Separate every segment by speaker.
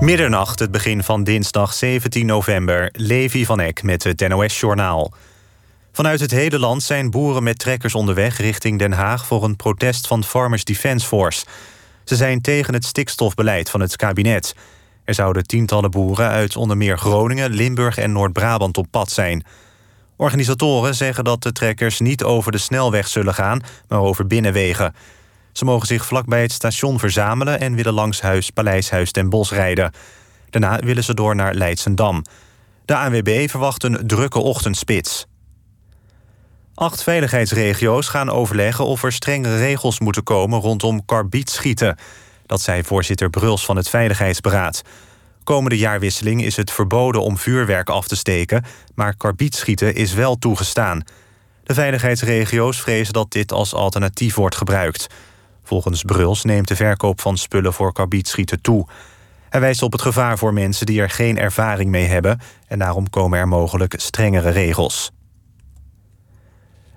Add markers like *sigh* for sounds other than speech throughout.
Speaker 1: Middernacht, het begin van dinsdag 17 november. Levi van Eck met het NOS-journaal. Vanuit het hele land zijn boeren met trekkers onderweg richting Den Haag... voor een protest van Farmers Defence Force. Ze zijn tegen het stikstofbeleid van het kabinet. Er zouden tientallen boeren uit onder meer Groningen, Limburg en Noord-Brabant op pad zijn. Organisatoren zeggen dat de trekkers niet over de snelweg zullen gaan... maar over binnenwegen... Ze mogen zich vlakbij het station verzamelen en willen langs huis Paleishuis ten Bos rijden. Daarna willen ze door naar Leidsendam. De ANWB verwacht een drukke ochtendspits. Acht veiligheidsregio's gaan overleggen of er strenge regels moeten komen rondom karbietschieten. Dat zei voorzitter Bruls van het Veiligheidsberaad. Komende jaarwisseling is het verboden om vuurwerk af te steken, maar karbietschieten is wel toegestaan. De veiligheidsregio's vrezen dat dit als alternatief wordt gebruikt. Volgens Bruls neemt de verkoop van spullen voor karbietschieten toe. Hij wijst op het gevaar voor mensen die er geen ervaring mee hebben... en daarom komen er mogelijk strengere regels.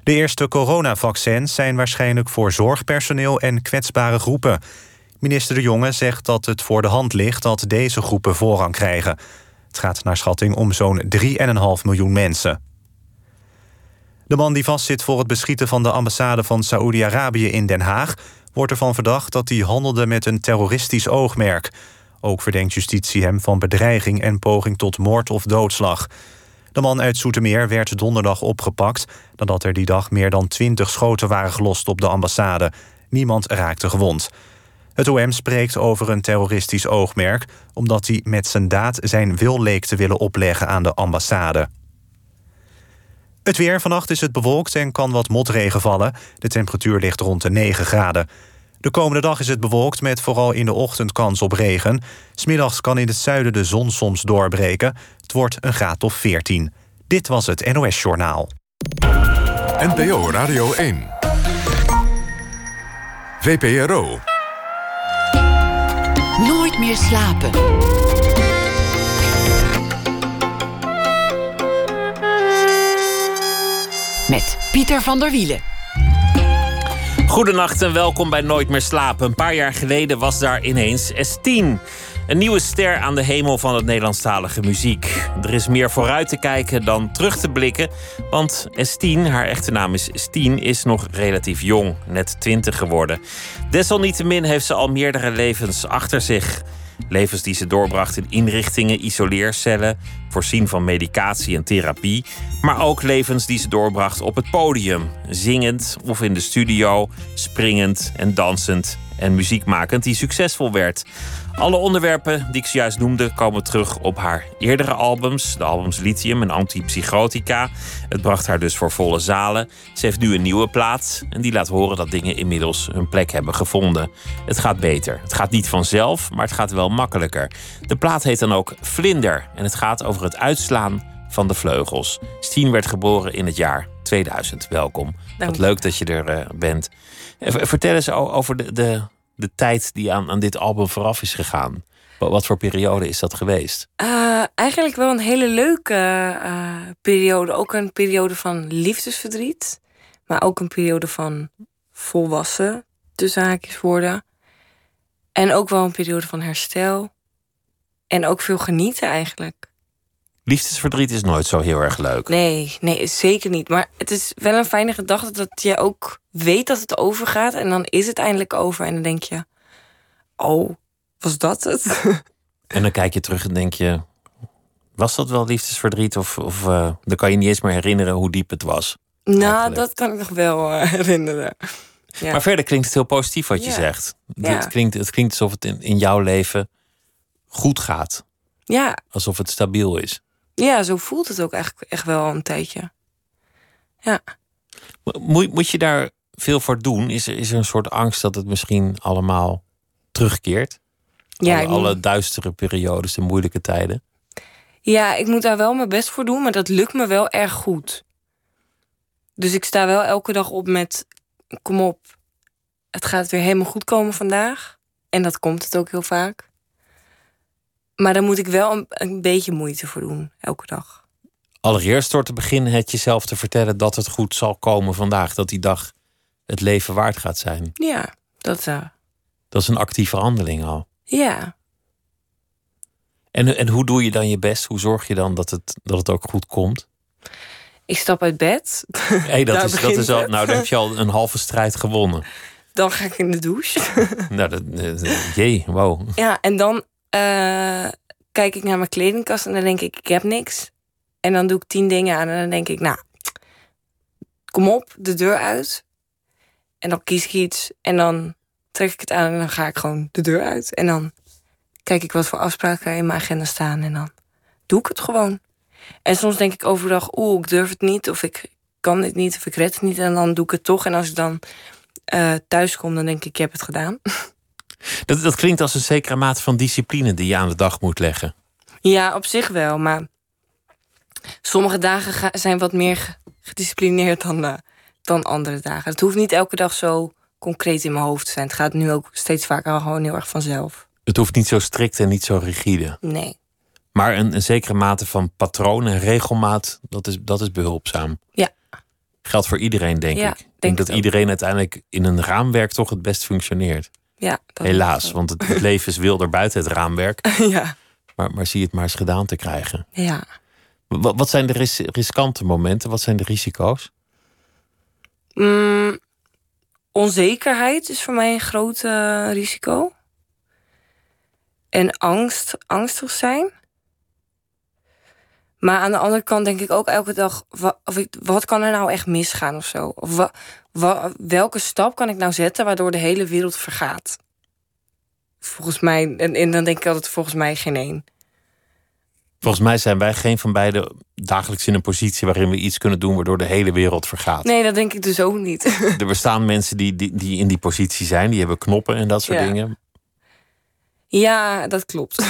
Speaker 1: De eerste coronavaccins zijn waarschijnlijk voor zorgpersoneel en kwetsbare groepen. Minister De Jonge zegt dat het voor de hand ligt dat deze groepen voorrang krijgen. Het gaat naar schatting om zo'n 3,5 miljoen mensen. De man die vastzit voor het beschieten van de ambassade van Saoedi-Arabië in Den Haag wordt ervan verdacht dat hij handelde met een terroristisch oogmerk. Ook verdenkt justitie hem van bedreiging en poging tot moord of doodslag. De man uit Soetermeer werd donderdag opgepakt... nadat er die dag meer dan twintig schoten waren gelost op de ambassade. Niemand raakte gewond. Het OM spreekt over een terroristisch oogmerk... omdat hij met zijn daad zijn wil leek te willen opleggen aan de ambassade. Het weer. Vannacht is het bewolkt en kan wat motregen vallen. De temperatuur ligt rond de 9 graden. De komende dag is het bewolkt met vooral in de ochtend kans op regen. Smiddags kan in het zuiden de zon soms doorbreken. Het wordt een graad of 14. Dit was het NOS Journaal.
Speaker 2: NPO Radio 1. VPRO.
Speaker 3: Nooit meer slapen. Met Pieter van der Wielen.
Speaker 4: Goedenacht en welkom bij Nooit meer slapen. Een paar jaar geleden was daar ineens S10. Een nieuwe ster aan de hemel van het Nederlandstalige muziek. Er is meer vooruit te kijken dan terug te blikken. Want S10, haar echte naam is Stien, is nog relatief jong, net 20 geworden. Desalniettemin heeft ze al meerdere levens achter zich. Levens die ze doorbracht in inrichtingen, isoleercellen, voorzien van medicatie en therapie. Maar ook levens die ze doorbracht op het podium, zingend of in de studio, springend en dansend en muziekmakend die succesvol werd. Alle onderwerpen die ik zojuist noemde komen terug op haar eerdere albums. De albums Lithium en Antipsychotica. Het bracht haar dus voor volle zalen. Ze heeft nu een nieuwe plaat en die laat horen dat dingen inmiddels hun plek hebben gevonden. Het gaat beter. Het gaat niet vanzelf, maar het gaat wel makkelijker. De plaat heet dan ook Vlinder en het gaat over het uitslaan van de vleugels. Stien werd geboren in het jaar 2000. Welkom. Wat leuk dat je er uh, bent. Vertel eens over de, de, de tijd die aan, aan dit album vooraf is gegaan. Wat voor periode is dat geweest?
Speaker 5: Uh, eigenlijk wel een hele leuke uh, periode. Ook een periode van liefdesverdriet. Maar ook een periode van volwassen, tussen haakjes worden. En ook wel een periode van herstel. En ook veel genieten eigenlijk.
Speaker 4: Liefdesverdriet is nooit zo heel erg leuk.
Speaker 5: Nee, nee, zeker niet. Maar het is wel een fijne gedachte dat je ook weet dat het overgaat. En dan is het eindelijk over. En dan denk je, oh, was dat het? *laughs*
Speaker 4: En dan kijk je terug en denk je, was dat wel liefdesverdriet? Of, of uh, dan kan je niet eens meer herinneren hoe diep het was.
Speaker 5: Nou, eigenlijk. dat kan ik nog wel uh, *laughs* herinneren.
Speaker 4: Ja. Maar verder klinkt het heel positief wat je ja. zegt. Ja. Het, klinkt, het klinkt alsof het in, in jouw leven goed gaat.
Speaker 5: Ja.
Speaker 4: Alsof het stabiel is.
Speaker 5: Ja, zo voelt het ook echt, echt wel een tijdje. Ja.
Speaker 4: Moet, moet je daar veel voor doen? Is er, is er een soort angst dat het misschien allemaal terugkeert?
Speaker 5: Ja,
Speaker 4: alle, alle duistere periodes, de moeilijke tijden.
Speaker 5: Ja, ik moet daar wel mijn best voor doen, maar dat lukt me wel erg goed. Dus ik sta wel elke dag op met: kom op, het gaat weer helemaal goed komen vandaag. En dat komt het ook heel vaak. Maar daar moet ik wel een, een, beetje moeite voor doen, elke dag.
Speaker 4: Allereerst door te beginnen het jezelf te vertellen dat het goed zal komen vandaag. Dat die dag het leven waard gaat zijn.
Speaker 5: Ja, dat, uh...
Speaker 4: dat is een actieve handeling al.
Speaker 5: Ja.
Speaker 4: En, en hoe doe je dan je best? Hoe zorg je dan dat het, dat het ook goed komt?
Speaker 5: Ik stap uit bed. *laughs*
Speaker 4: Hey, dat, is, dat is al, nou, dan heb je al een halve strijd gewonnen.
Speaker 5: Dan ga ik in de douche. *laughs*
Speaker 4: Nou, dat, eh, jee, wow.
Speaker 5: Ja, en dan eh, kijk ik naar mijn kledingkast en dan denk ik, ik heb niks. En dan doe ik tien dingen aan en dan denk ik, nou, kom op, de deur uit. En dan kies ik iets en dan trek ik het aan en dan ga ik gewoon de deur uit. En dan kijk ik wat voor afspraken er in mijn agenda staan en dan doe ik het gewoon. En soms denk ik overdag, oeh, ik durf het niet, of ik kan dit niet, of ik red het niet. En dan doe ik het toch. En als ik dan eh, thuis kom, dan denk ik, ik heb het gedaan. *laughs*
Speaker 4: Dat, dat klinkt als een zekere mate van discipline die je aan de dag moet leggen.
Speaker 5: Ja, op zich wel, maar sommige dagen ga- zijn wat meer ge- gedisciplineerd dan, eh, dan andere dagen. Het hoeft niet elke dag zo concreet in mijn hoofd te zijn. Het gaat nu ook steeds vaker gewoon heel erg vanzelf.
Speaker 4: Het hoeft niet zo strikt en niet zo rigide.
Speaker 5: Nee.
Speaker 4: Maar een, een zekere mate van patroon en regelmaat, dat is, dat is behulpzaam.
Speaker 5: Ja.
Speaker 4: Geldt voor iedereen, denk
Speaker 5: Ja,
Speaker 4: ik. Ik
Speaker 5: denk
Speaker 4: denk dat iedereen uiteindelijk in een raamwerk toch het best functioneert.
Speaker 5: Ja,
Speaker 4: Helaas, want het, het leven is wilder buiten het raamwerk. *laughs*
Speaker 5: ja,
Speaker 4: Maar, maar zie het maar eens gedaan te krijgen.
Speaker 5: ja.
Speaker 4: Wat, wat zijn de ris- riskante momenten? Wat zijn de risico's?
Speaker 5: Mm, onzekerheid is voor mij een groot eh, risico. En angst, angstig zijn. Maar aan de andere kant denk ik ook elke dag: wat, of ik, wat kan er nou echt misgaan of zo? Of wa- wa- welke stap kan ik nou zetten waardoor de hele wereld vergaat? Volgens mij, en, en dan denk ik altijd: volgens mij geen één.
Speaker 4: Volgens mij zijn wij geen van beiden dagelijks in een positie waarin we iets kunnen doen waardoor de hele wereld vergaat.
Speaker 5: Nee, dat denk ik dus ook niet. *laughs*
Speaker 4: Er bestaan mensen die, die, die in die positie zijn, die hebben knoppen en dat soort
Speaker 5: Ja.
Speaker 4: dingen.
Speaker 5: Ja, dat klopt.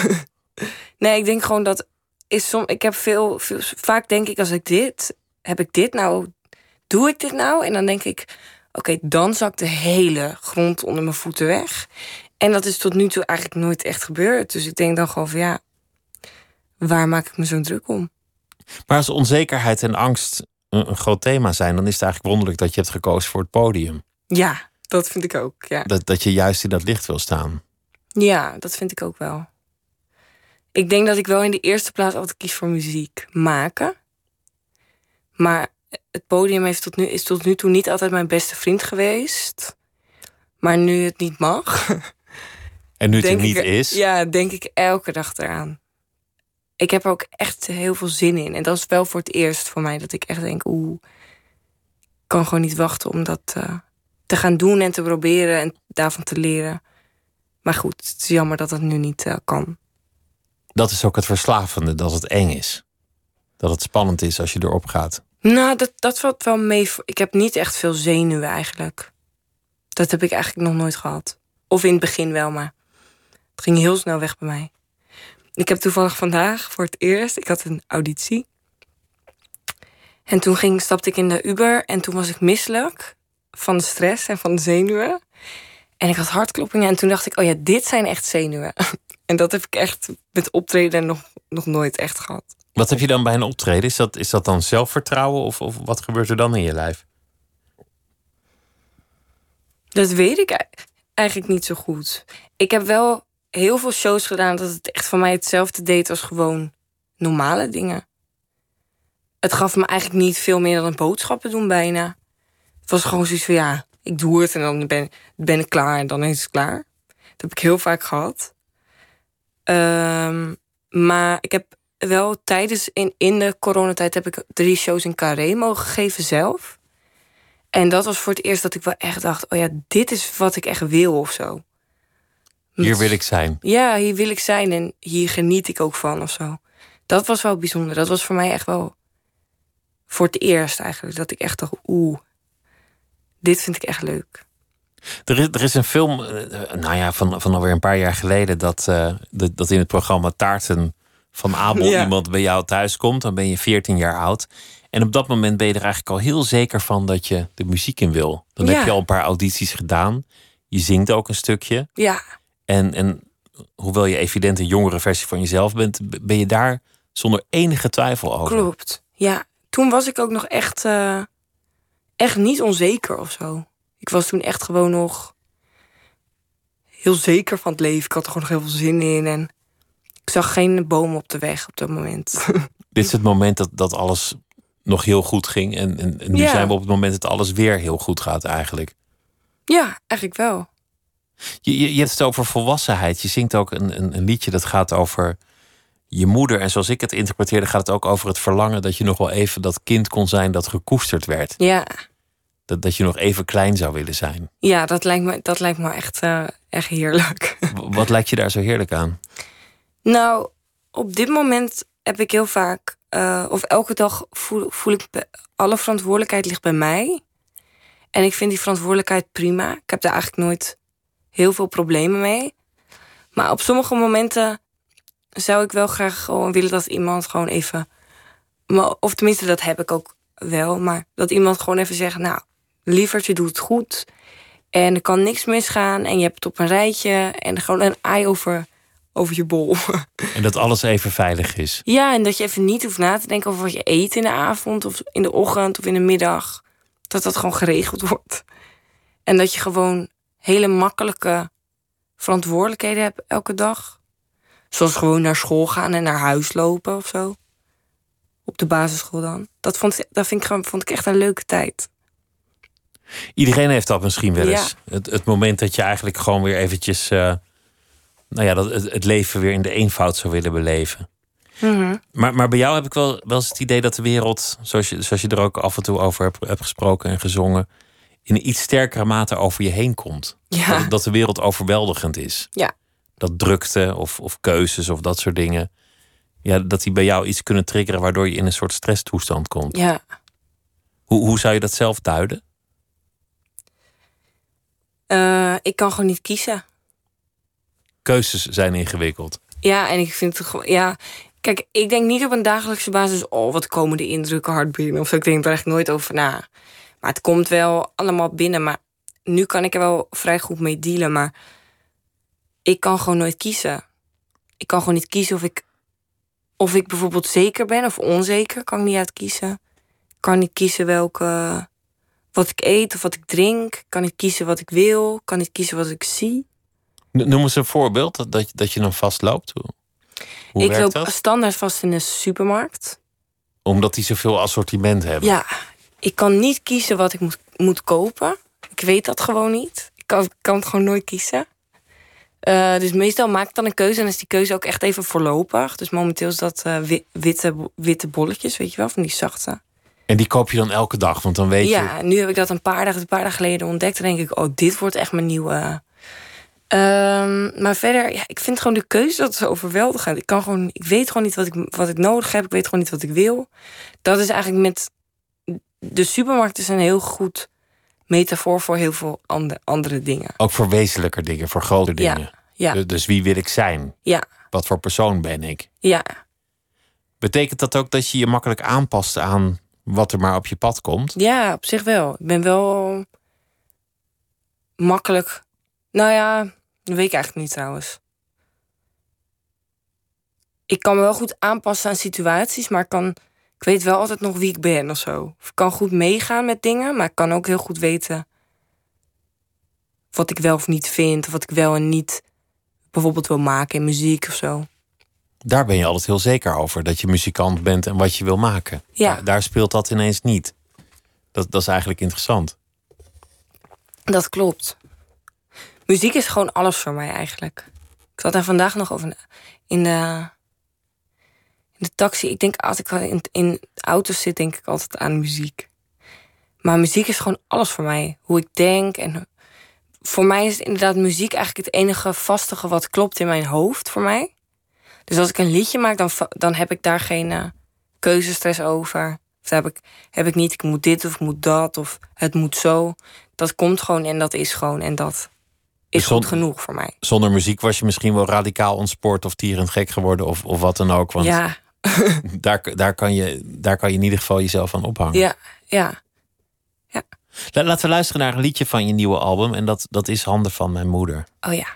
Speaker 5: *laughs* nee, ik denk gewoon dat is som. Ik heb veel, veel. Vaak denk ik als ik dit heb ik dit nou, doe ik dit nou? En dan denk ik, oké, dan zakt de hele grond onder mijn voeten weg. En dat is tot nu toe eigenlijk nooit echt gebeurd. Dus ik denk dan gewoon van ja, waar maak ik me zo druk om?
Speaker 4: Maar als onzekerheid en angst een, een groot thema zijn, dan is het eigenlijk wonderlijk dat je hebt gekozen voor het podium.
Speaker 5: Ja, dat vind ik ook. Ja.
Speaker 4: Dat, dat je juist in dat licht wil staan.
Speaker 5: Ja, dat vind ik ook wel. Ik denk dat ik wel in de eerste plaats altijd kies voor muziek maken. Maar het podium heeft tot nu, is tot nu toe niet altijd mijn beste vriend geweest. Maar nu het niet mag, *laughs*
Speaker 4: En nu het er niet
Speaker 5: ik,
Speaker 4: is,
Speaker 5: Ja, denk ik elke dag eraan. Ik heb er ook echt heel veel zin in. En dat is wel voor het eerst voor mij dat ik echt denk, oeh, ik kan gewoon niet wachten om dat eh, te gaan doen en te proberen en daarvan te leren. Maar goed, het is jammer dat dat nu niet eh, kan.
Speaker 4: dat is ook het verslavende, dat het eng is. Dat het spannend is als je erop gaat.
Speaker 5: Nou, dat, dat valt wel mee. Ik heb niet echt veel zenuwen eigenlijk. Dat heb ik eigenlijk nog nooit gehad. Of in het begin wel, maar het ging heel snel weg bij mij. Ik heb toevallig vandaag voor het eerst, ik had een auditie. En toen ging, stapte ik in de Uber en toen was ik misselijk van de stress en van de zenuwen. En ik had hartkloppingen en toen dacht ik, oh ja, dit zijn echt zenuwen. *laughs* En dat heb ik echt met optreden nog, nog nooit echt gehad.
Speaker 4: Wat heb je dan bij een optreden? Is dat, is dat dan zelfvertrouwen of, of wat gebeurt er dan in je lijf?
Speaker 5: Dat weet ik ei- eigenlijk niet zo goed. Ik heb wel heel veel shows gedaan dat het echt van mij hetzelfde deed als gewoon normale dingen. Het gaf me eigenlijk niet veel meer dan een boodschappen doen bijna. Het was gewoon zoiets van ja, ik doe het en dan ben, ben ik klaar en dan is het klaar. Dat heb ik heel vaak gehad. Ehm, maar ik heb wel tijdens in, in de coronatijd heb ik drie shows in Carré mogen geven zelf. En dat was voor het eerst dat ik wel echt dacht: oh ja, dit is wat ik echt wil of zo.
Speaker 4: Hier wil ik zijn.
Speaker 5: Ja, hier wil ik zijn en hier geniet ik ook van of zo. Dat was wel bijzonder. Dat was voor mij echt wel voor het eerst eigenlijk. Dat ik echt dacht: oeh, dit vind ik echt leuk.
Speaker 4: Er is, er is een film, eh, nou ja, van, van alweer een paar jaar geleden, dat, dat, dat in het programma Taarten van Abel
Speaker 5: Ja.
Speaker 4: iemand bij jou thuis komt. Dan ben je 14 jaar oud. En op dat moment ben je er eigenlijk al heel zeker van dat je de muziek in wil. Dan
Speaker 5: Ja.
Speaker 4: heb je al een paar audities gedaan. Je zingt ook een stukje.
Speaker 5: Ja,
Speaker 4: En, en hoewel je evident een jongere versie van jezelf bent, ben je daar zonder enige twijfel over.
Speaker 5: klopt. Ja, toen was ik ook nog echt, eh, echt niet onzeker of zo. Ik was toen echt gewoon nog heel zeker van het leven. Ik had er gewoon nog heel veel zin in. En Ik zag geen boom op de weg op dat moment. *laughs*
Speaker 4: Dit is het moment dat, dat alles nog heel goed ging. En, en, en nu
Speaker 5: Ja.
Speaker 4: zijn we op het moment dat alles weer heel goed gaat eigenlijk.
Speaker 5: ja, eigenlijk wel.
Speaker 4: Je, je, je hebt het over volwassenheid. Je zingt ook een, een, een liedje dat gaat over je moeder. En zoals ik het interpreteerde, gaat het ook over het verlangen dat je nog wel even dat kind kon zijn dat gekoesterd werd.
Speaker 5: Ja,
Speaker 4: Dat, dat je nog even klein zou willen zijn.
Speaker 5: ja dat, lijkt me, dat lijkt me echt, eh, echt heerlijk.
Speaker 4: Wat lijkt je daar zo heerlijk aan?
Speaker 5: Nou, op dit moment heb ik heel vaak, eh, of elke dag voel, ik, alle verantwoordelijkheid ligt bij mij. En ik vind die verantwoordelijkheid prima. Ik heb daar eigenlijk nooit heel veel problemen mee. Maar op sommige momenten zou ik wel graag gewoon willen dat iemand gewoon even. Of tenminste, dat heb ik ook wel. Maar dat iemand gewoon even zegt: Nou, lieverd, je doet het goed. En er kan niks misgaan. En je hebt het op een rijtje. En gewoon een eye over, over je bol. *laughs*
Speaker 4: En dat alles even veilig is.
Speaker 5: Ja, en dat je even niet hoeft na te denken over wat je eet in de avond of in de ochtend of in de middag. Dat dat gewoon geregeld wordt. En dat je gewoon hele makkelijke verantwoordelijkheden hebt elke dag. Zoals gewoon naar school gaan en naar huis lopen of zo. Op de basisschool dan. Dat vond, ik- dat vind ik, gewoon- vond ik echt een leuke tijd.
Speaker 4: Iedereen heeft dat misschien wel
Speaker 5: Ja.
Speaker 4: eens. Het, het moment dat je eigenlijk gewoon weer eventjes... eh, nou ja, dat het, het leven weer in de eenvoud zou willen beleven. Maar, maar bij jou heb ik wel, wel eens het idee dat de wereld, zoals je, zoals je er ook af en toe over hebt, hebt gesproken en gezongen, in een iets sterkere mate over je heen komt.
Speaker 5: Ja.
Speaker 4: Dat, dat de wereld overweldigend is.
Speaker 5: Ja.
Speaker 4: Dat drukte of, of keuzes of dat soort dingen. Ja, dat die bij jou iets kunnen triggeren waardoor je in een soort stresstoestand komt.
Speaker 5: Ja.
Speaker 4: Hoe, hoe zou je dat zelf duiden?
Speaker 5: Eh, ik kan gewoon niet kiezen.
Speaker 4: Keuzes zijn ingewikkeld.
Speaker 5: Ja, en ik vind het gewoon. Ja, kijk, ik denk niet op een dagelijkse basis. Oh, wat komen de indrukken hard binnen? Of zo. Ik denk er echt nooit over na. Maar het komt wel allemaal binnen. Maar nu kan ik er wel vrij goed mee dealen. Maar ik kan gewoon nooit kiezen. Ik kan gewoon niet kiezen of ik. Of ik bijvoorbeeld zeker ben of onzeker. Kan ik niet uitkiezen. Ik kan niet kiezen welke. Wat ik eet of wat ik drink. Ik kan niet kiezen wat ik wil. Ik kan niet kiezen wat ik zie.
Speaker 4: Noem eens een voorbeeld dat, dat, je- dat je dan vastloopt. Hoe, hoe
Speaker 5: ik loop
Speaker 4: dat?
Speaker 5: standaard vast in de supermarkt.
Speaker 4: Omdat die zoveel assortiment hebben.
Speaker 5: Ja, ik kan niet kiezen wat ik moet, moet kopen. Ik weet dat gewoon niet. Ik kan, kan het gewoon nooit kiezen. Eh, dus meestal maak ik dan een keuze en is die keuze ook echt even voorlopig. Dus momenteel is dat eh, wi- witte, witte bolletjes, weet je wel, van die zachte.
Speaker 4: En die koop je dan elke dag, want dan weet je...
Speaker 5: Ja, nu heb ik dat een paar dagen, een paar dagen geleden ontdekt. En denk ik, oh, dit wordt echt mijn nieuwe. Ehm, maar verder, ja, ik vind gewoon de keuze dat zo overweldigend. Ik kan gewoon, ik weet gewoon niet wat ik, wat ik nodig heb. Ik weet gewoon niet wat ik wil. Dat is eigenlijk met de supermarkt is een heel goed metafoor voor heel veel andere, andere dingen.
Speaker 4: Ook voor wezenlijker dingen, voor grote
Speaker 5: Ja,
Speaker 4: dingen.
Speaker 5: ja.
Speaker 4: Du- Dus wie wil ik zijn?
Speaker 5: Ja,
Speaker 4: Wat voor persoon ben ik?
Speaker 5: ja,
Speaker 4: Betekent dat ook dat je je makkelijk aanpast aan wat er maar op je pad komt?
Speaker 5: ja, op zich wel. Ik ben wel makkelijk. Nou ja, dat weet ik eigenlijk niet trouwens. Ik kan me wel goed aanpassen aan situaties, maar ik, kan, ik weet wel altijd nog wie ik ben of zo. Of ik kan goed meegaan met dingen, maar ik kan ook heel goed weten wat ik wel of niet vind, of wat ik wel en niet bijvoorbeeld wil maken in muziek of zo.
Speaker 4: Daar ben je altijd heel zeker over, dat je muzikant bent en wat je wil maken.
Speaker 5: Ja.
Speaker 4: Daar, daar speelt dat ineens niet. Dat, dat is eigenlijk interessant.
Speaker 5: Dat klopt. Muziek is gewoon alles voor mij eigenlijk. Ik zat daar vandaag nog over in de, in de taxi. Ik denk als ik in, in auto's zit, denk ik altijd aan muziek. Maar muziek is gewoon alles voor mij. Hoe ik denk. En voor mij is inderdaad muziek eigenlijk het enige vastige wat klopt in mijn hoofd voor mij. Dus als ik een liedje maak, dan, dan heb ik daar geen eh, keuzestress over. Of heb ik, heb ik niet, ik moet dit of ik moet dat of het moet zo. Dat komt gewoon en dat is gewoon en dat is
Speaker 4: zon-
Speaker 5: goed genoeg voor mij.
Speaker 4: Zonder muziek was je misschien wel radicaal ontspoord of tierend gek geworden of, of wat dan ook. Want
Speaker 5: Ja, *laughs*
Speaker 4: daar, daar, kan je, daar kan je in ieder geval jezelf aan ophangen.
Speaker 5: ja, ja.
Speaker 4: La- Laten we luisteren naar een liedje van je nieuwe album. En dat, dat is Handen van mijn moeder.
Speaker 5: Oh ja.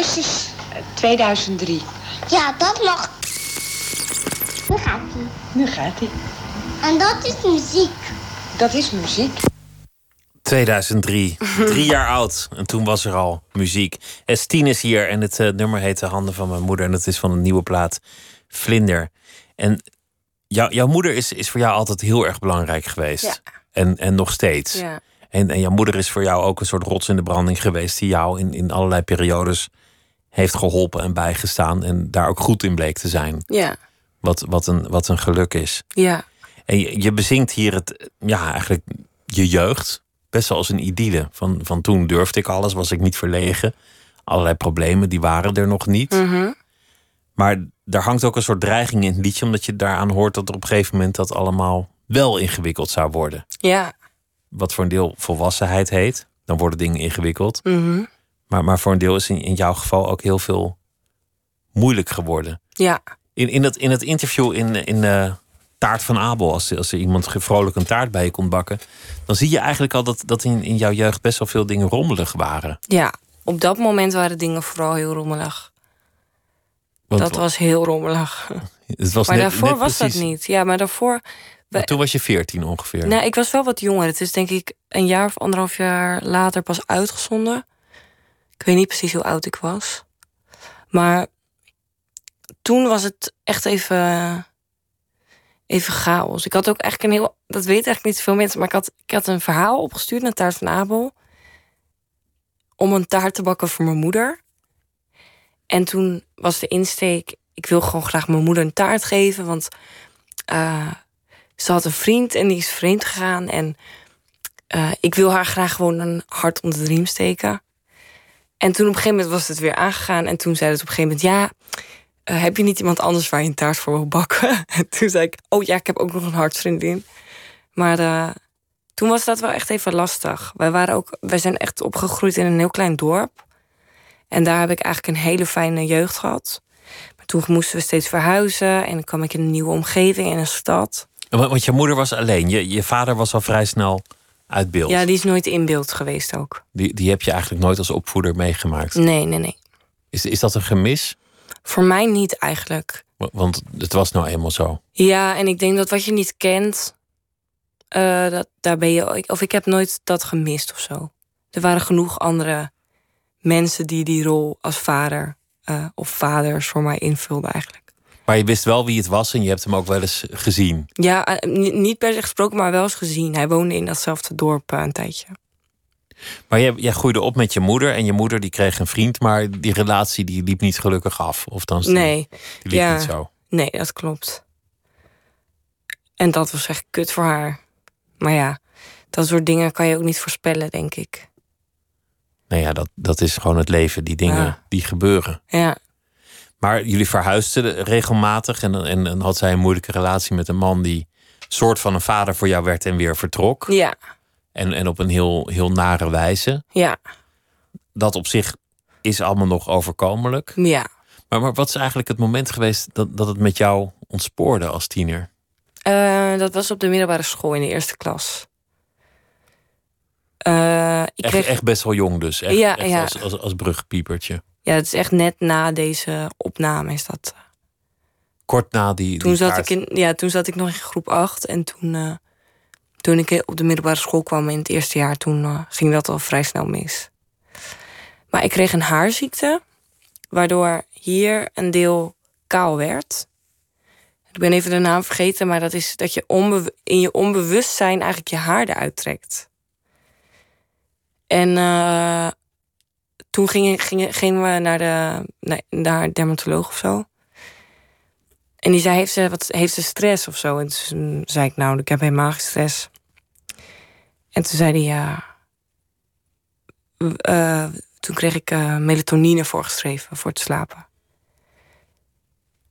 Speaker 6: Augustus eh, 2003.
Speaker 7: Ja, dat mag. Nu gaat hij.
Speaker 6: Nu gaat hij.
Speaker 7: En dat is muziek.
Speaker 6: Dat is muziek.
Speaker 4: 2003, drie jaar oud. En toen was er al muziek. S10 is hier en het eh, nummer heet De Handen van mijn moeder. En dat is van een nieuwe plaat, Vlinder. En jou, jouw moeder is, is voor jou altijd heel erg belangrijk geweest.
Speaker 5: Ja.
Speaker 4: En, en nog steeds.
Speaker 5: Ja.
Speaker 4: En, en jouw moeder is voor jou ook een soort rots in de branding geweest... die jou in, in allerlei periodes heeft geholpen en bijgestaan... en daar ook goed in bleek te zijn.
Speaker 5: Ja.
Speaker 4: Wat, wat, een, wat een geluk is.
Speaker 5: Ja.
Speaker 4: En je, je bezingt hier het, ja, eigenlijk je jeugd. Best wel als een idylle. Van, van toen durfde ik alles, was ik niet verlegen. Allerlei problemen, die waren er nog niet.
Speaker 5: Mhm.
Speaker 4: Maar daar hangt ook een soort dreiging in het liedje, omdat je daaraan hoort dat er op een gegeven moment dat allemaal wel ingewikkeld zou worden.
Speaker 5: Ja.
Speaker 4: Wat voor een deel volwassenheid heet. Dan worden dingen ingewikkeld.
Speaker 5: Mhm.
Speaker 4: Maar, maar voor een deel is in, in jouw geval ook heel veel moeilijk geworden.
Speaker 5: Ja.
Speaker 4: In, in, het, in het interview in, in eh, Taart van Abel, als, als er iemand vrolijk een taart bij je kon bakken, dan zie je eigenlijk al dat, dat in, in jouw jeugd best wel veel dingen rommelig waren.
Speaker 5: Ja. Op dat moment waren dingen vooral heel rommelig.
Speaker 4: Want
Speaker 5: dat was heel rommelig.
Speaker 4: het was
Speaker 5: maar
Speaker 4: net-
Speaker 5: daarvoor
Speaker 4: net
Speaker 5: was
Speaker 4: precies-
Speaker 5: dat niet. Ja, maar daarvoor...
Speaker 4: Toen was je veertien ongeveer.
Speaker 5: Nee, ik was wel wat jonger. Het is denk ik een jaar of anderhalf jaar later pas uitgezonden. Ik weet niet precies hoe oud ik was. Maar toen was het echt even, even chaos. Ik had ook eigenlijk een heel... Dat weten eigenlijk niet zoveel mensen. Maar ik had, ik had een verhaal opgestuurd naar Taart van Abel. Om een taart te bakken voor mijn moeder. En toen was de insteek... Ik wil gewoon graag mijn moeder een taart geven. Want eh, ze had een vriend en die is vreemd gegaan. En eh, ik wil haar graag gewoon een hart onder de riem steken. En toen op een gegeven moment was het weer aangegaan. En toen zei het op een gegeven moment... ja, eh, heb je niet iemand anders waar je een taart voor wil bakken? *laughs* En toen zei ik, oh ja, ik heb ook nog een hartsvriendin. Maar eh, toen was dat wel echt even lastig. Wij, waren ook, wij zijn echt opgegroeid in een heel klein dorp. En daar heb ik eigenlijk een hele fijne jeugd gehad. Maar toen moesten we steeds verhuizen. En dan kwam ik in een nieuwe omgeving, in een stad.
Speaker 4: Want want je moeder was alleen. Je, je vader was al vrij snel uit beeld.
Speaker 5: Ja, die is nooit in beeld geweest ook.
Speaker 4: Die, die heb je eigenlijk nooit als opvoeder meegemaakt.
Speaker 5: Nee, nee, nee.
Speaker 4: Is, is dat een gemis?
Speaker 5: Voor mij niet eigenlijk.
Speaker 4: Wa- Want het was nou eenmaal zo.
Speaker 5: Ja, en ik denk dat wat je niet kent, eh, dat, daar ben je. Of ik heb nooit dat gemist of zo. Er waren genoeg andere mensen die die rol als vader eh, of vaders voor mij invulden eigenlijk.
Speaker 4: Maar je wist wel wie het was en je hebt hem ook wel eens gezien.
Speaker 5: Ja, eh, ni- niet per se gesproken, maar wel eens gezien. Hij woonde in datzelfde dorp eh, een tijdje.
Speaker 4: Maar jij, jij groeide op met je moeder en je moeder die kreeg een vriend, maar die relatie die liep niet gelukkig af. Of dan
Speaker 5: Nee,
Speaker 4: die liep
Speaker 5: ja.
Speaker 4: niet zo.
Speaker 5: nee, dat klopt. En dat was echt kut voor haar. Maar ja, dat soort dingen kan je ook niet voorspellen, denk ik.
Speaker 4: Nou ja, dat, dat is gewoon het leven, die dingen
Speaker 5: Ja.
Speaker 4: die gebeuren.
Speaker 5: Ja,
Speaker 4: Maar jullie verhuisden regelmatig en, en, en had zij een moeilijke relatie met een man die soort van een vader voor jou werd en weer vertrok.
Speaker 5: ja,
Speaker 4: En, en op een heel, heel nare wijze.
Speaker 5: Ja,
Speaker 4: Dat op zich is allemaal nog overkomelijk.
Speaker 5: ja.
Speaker 4: Maar, maar wat is eigenlijk het moment geweest dat, dat het met jou ontspoorde als tiener?
Speaker 5: Eh, dat was op de middelbare school in de eerste klas. Eh, ik
Speaker 4: Echt,
Speaker 5: kreeg,
Speaker 4: echt best wel jong dus. Echt,
Speaker 5: Ja,
Speaker 4: echt
Speaker 5: ja.
Speaker 4: Als, als, als brugpiepertje.
Speaker 5: Ja, het is echt net na deze opname is dat.
Speaker 4: Kort na die,
Speaker 5: Toen
Speaker 4: die
Speaker 5: zat,
Speaker 4: kaart.
Speaker 5: ik in, ja, toen zat ik nog in groep 8. En toen, eh, toen ik op de middelbare school kwam in het eerste jaar, toen eh, ging dat al vrij snel mis. Maar ik kreeg een haarziekte, waardoor hier een deel kaal werd. Ik ben even de naam vergeten, maar dat is dat je onbew- in je onbewustzijn eigenlijk je haar eruit trekt. En eh, toen gingen, gingen, we naar de naar, dermatoloog of zo. En die zei, heeft ze, wat, heeft ze stress of zo? En toen zei ik, nou, ik heb helemaal geen stress. En toen zei hij, ja... eh, toen kreeg ik eh, melatonine voorgeschreven voor het slapen.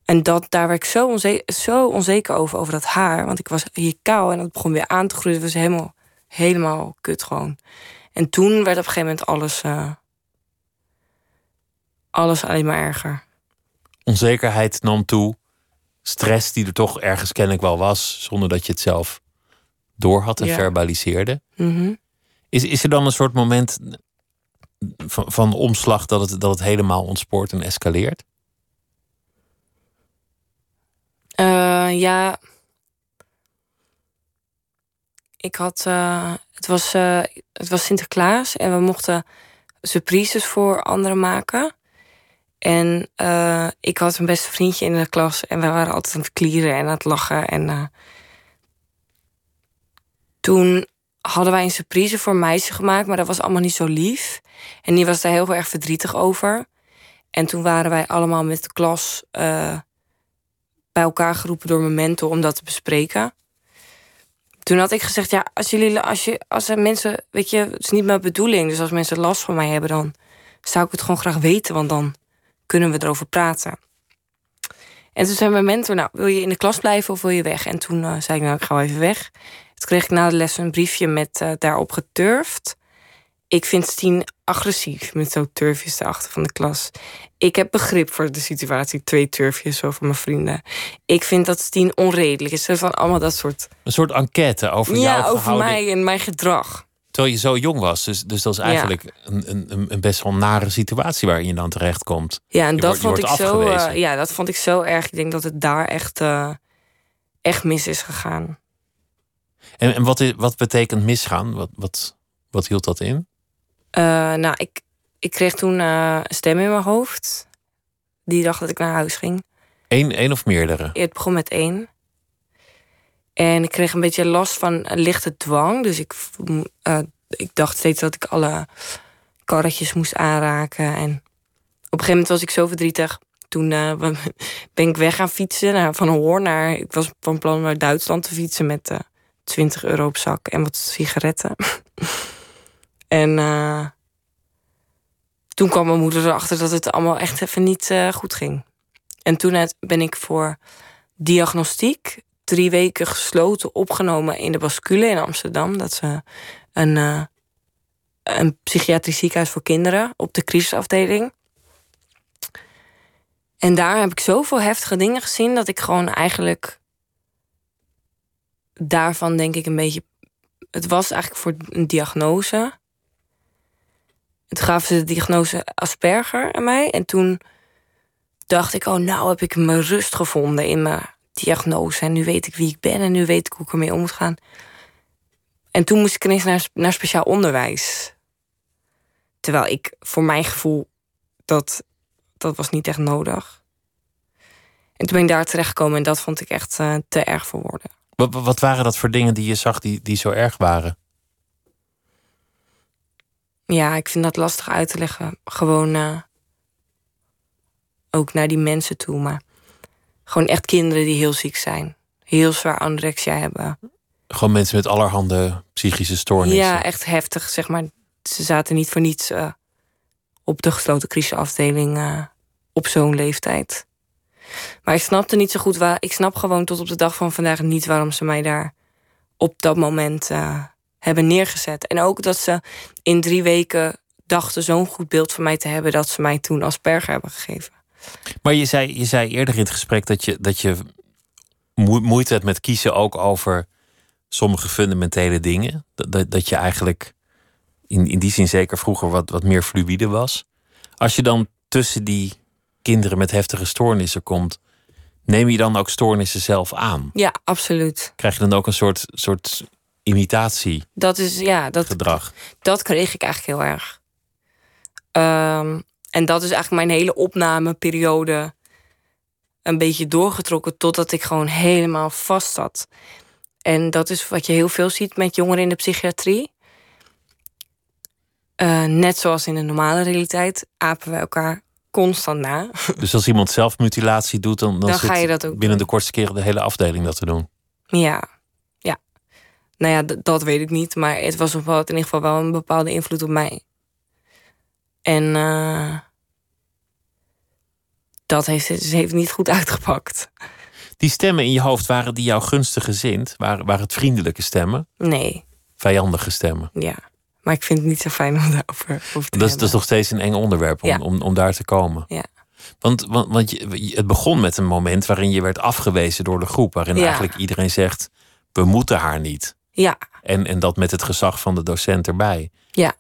Speaker 5: En dat, daar werd ik zo, onze- zo onzeker over, over dat haar. Want ik was hier kaal en dat begon weer aan te groeien. Het was helemaal, helemaal kut gewoon. En toen werd op een gegeven moment alles... eh, alles alleen maar erger.
Speaker 4: Onzekerheid nam toe. Stress die er toch ergens kennelijk wel was. Zonder dat je het zelf door had en
Speaker 5: Ja.
Speaker 4: verbaliseerde.
Speaker 5: Mhm.
Speaker 4: Is, is er dan een soort moment van, van omslag dat het, dat het helemaal ontspoort en escaleert?
Speaker 5: Eh, ja. Ik had. eh, het, was, eh, het was Sinterklaas en we mochten surprises voor anderen maken. En eh, ik had een beste vriendje in de klas en we waren altijd aan het klieren en aan het lachen. En eh, toen hadden wij een surprise voor een meisje gemaakt, maar dat was allemaal niet zo lief. En die was daar heel erg verdrietig over. En toen waren wij allemaal met de klas. eh, bij elkaar geroepen door mijn mentor om dat te bespreken. Toen had ik gezegd, ja, als jullie, als je, als er mensen, weet je, het is niet mijn bedoeling. Dus als mensen last van mij hebben, dan zou ik het gewoon graag weten, want dan kunnen we erover praten. En toen zei mijn mentor, nou, wil je in de klas blijven of wil je weg? En toen eh, zei ik, nou, ik ga wel even weg. Toen kreeg ik na de les een briefje met eh, daarop geturfd. Ik vind Stien agressief met zo'n turfjes erachter van de klas. Ik heb begrip voor de situatie. Twee turfjes van mijn vrienden. Ik vind dat Stien onredelijk is. Van allemaal dat soort.
Speaker 4: Een soort enquête over
Speaker 5: ja,
Speaker 4: jouw
Speaker 5: over
Speaker 4: verhouding.
Speaker 5: mij en mijn gedrag.
Speaker 4: Terwijl je zo jong was. Dus, dus dat is eigenlijk een, een, een- een best wel nare situatie waarin je dan terechtkomt.
Speaker 5: Ja, en
Speaker 4: Je
Speaker 5: dat
Speaker 4: wordt-
Speaker 5: vond ik zo. eh, ja, dat vond ik zo erg. Ik denk dat het daar echt, eh, echt mis is gegaan.
Speaker 4: En, en wat, wat betekent misgaan? Wat, wat, wat hield dat in?
Speaker 5: Eh, nou, ik, ik kreeg toen een stem in mijn hoofd. Die dag dat ik naar huis ging.
Speaker 4: Eén, één of meerdere?
Speaker 5: Het begon met één. En ik kreeg een beetje last van lichte dwang. Dus ik, eh, ik dacht steeds dat ik alle karretjes moest aanraken. En op een gegeven moment was ik zo verdrietig. Toen eh, *laughs* ben ik weg gaan fietsen naar, van Hoorn naar... Ik was van plan naar Duitsland te fietsen met eh 20 euro op zak en wat sigaretten. *laughs* en toen kwam mijn moeder erachter dat het allemaal echt even niet goed ging. En toen ben ik voor diagnostiek drie weken gesloten opgenomen in de bascule in Amsterdam. Dat eh, een, eh, een psychiatrisch ziekenhuis voor kinderen op de crisisafdeling. En daar heb ik zoveel heftige dingen gezien dat ik gewoon eigenlijk daarvan denk ik een beetje. Het was eigenlijk voor een diagnose. Het gaven ze de diagnose Asperger aan mij. En toen dacht ik, oh, nou heb ik mijn rust gevonden in mijn diagnose. En nu weet ik wie ik ben en nu weet ik hoe ik ermee om moet gaan. En toen moest ik ineens naar, naar speciaal onderwijs. Terwijl ik, voor mijn gevoel, dat, dat was niet echt nodig. En toen ben ik daar terechtgekomen en dat vond ik echt eh, te erg voor woorden.
Speaker 4: Wat, wat waren dat voor dingen die je zag die, die zo erg waren?
Speaker 5: Ja, ik vind dat lastig uit te leggen. Gewoon eh, ook naar die mensen toe. Maar gewoon echt kinderen die heel ziek zijn. Heel zwaar anorexia hebben.
Speaker 4: Gewoon mensen met allerhande psychische stoornissen.
Speaker 5: Ja, echt heftig, zeg maar. Ze zaten niet voor niets eh, op de gesloten crisisafdeling eh, op zo'n leeftijd. Maar ik snapte niet zo goed waar. Ik snap gewoon tot op de dag van vandaag niet waarom ze mij daar op dat moment eh, hebben neergezet. En ook dat ze in drie weken dachten zo'n goed beeld van mij te hebben dat ze mij toen asperger hebben gegeven.
Speaker 4: Maar je zei, je zei eerder in het gesprek dat je, dat je moe- moeite hebt met kiezen ook over sommige fundamentele dingen. Dat, dat, dat je eigenlijk in, in die zin zeker vroeger wat, wat meer fluïde was. Als je dan tussen die kinderen met heftige stoornissen komt, neem je dan ook stoornissen zelf aan?
Speaker 5: Ja, absoluut.
Speaker 4: Krijg je dan ook een soort, soort imitatiegedrag?
Speaker 5: Dat is, ja, dat, dat kreeg ik eigenlijk heel erg. Ehm, en dat is eigenlijk mijn hele opnameperiode een beetje doorgetrokken totdat ik gewoon helemaal vast zat. En dat is wat je heel veel ziet met jongeren in de psychiatrie. Eh, net zoals in de normale realiteit apen we elkaar constant na. *laughs*
Speaker 4: Dus als iemand zelfmutilatie doet, dan, dan,
Speaker 5: ga je dat ook
Speaker 4: binnen de kortste keren de hele afdeling dat te doen.
Speaker 5: Ja, ja. Nou ja, dat weet ik niet. Maar het was op in ieder geval wel een bepaalde invloed op mij. En eh, dat heeft, ze heeft niet goed uitgepakt.
Speaker 4: Die stemmen in je hoofd, waren die jou gunstig gezind? Waren, waren het vriendelijke stemmen?
Speaker 5: Nee,
Speaker 4: Vijandige stemmen?
Speaker 5: ja. Maar ik vind het niet zo fijn om daarover over te
Speaker 4: Dat is, dat is nog steeds een eng onderwerp om,
Speaker 5: Ja.
Speaker 4: om, om daar te komen.
Speaker 5: Ja.
Speaker 4: Want, want, want je, het begon met een moment waarin je werd afgewezen door de groep. Waarin
Speaker 5: Ja.
Speaker 4: eigenlijk iedereen zegt, we moeten haar niet.
Speaker 5: Ja,
Speaker 4: En, en dat met het gezag van de docent erbij.
Speaker 5: ja,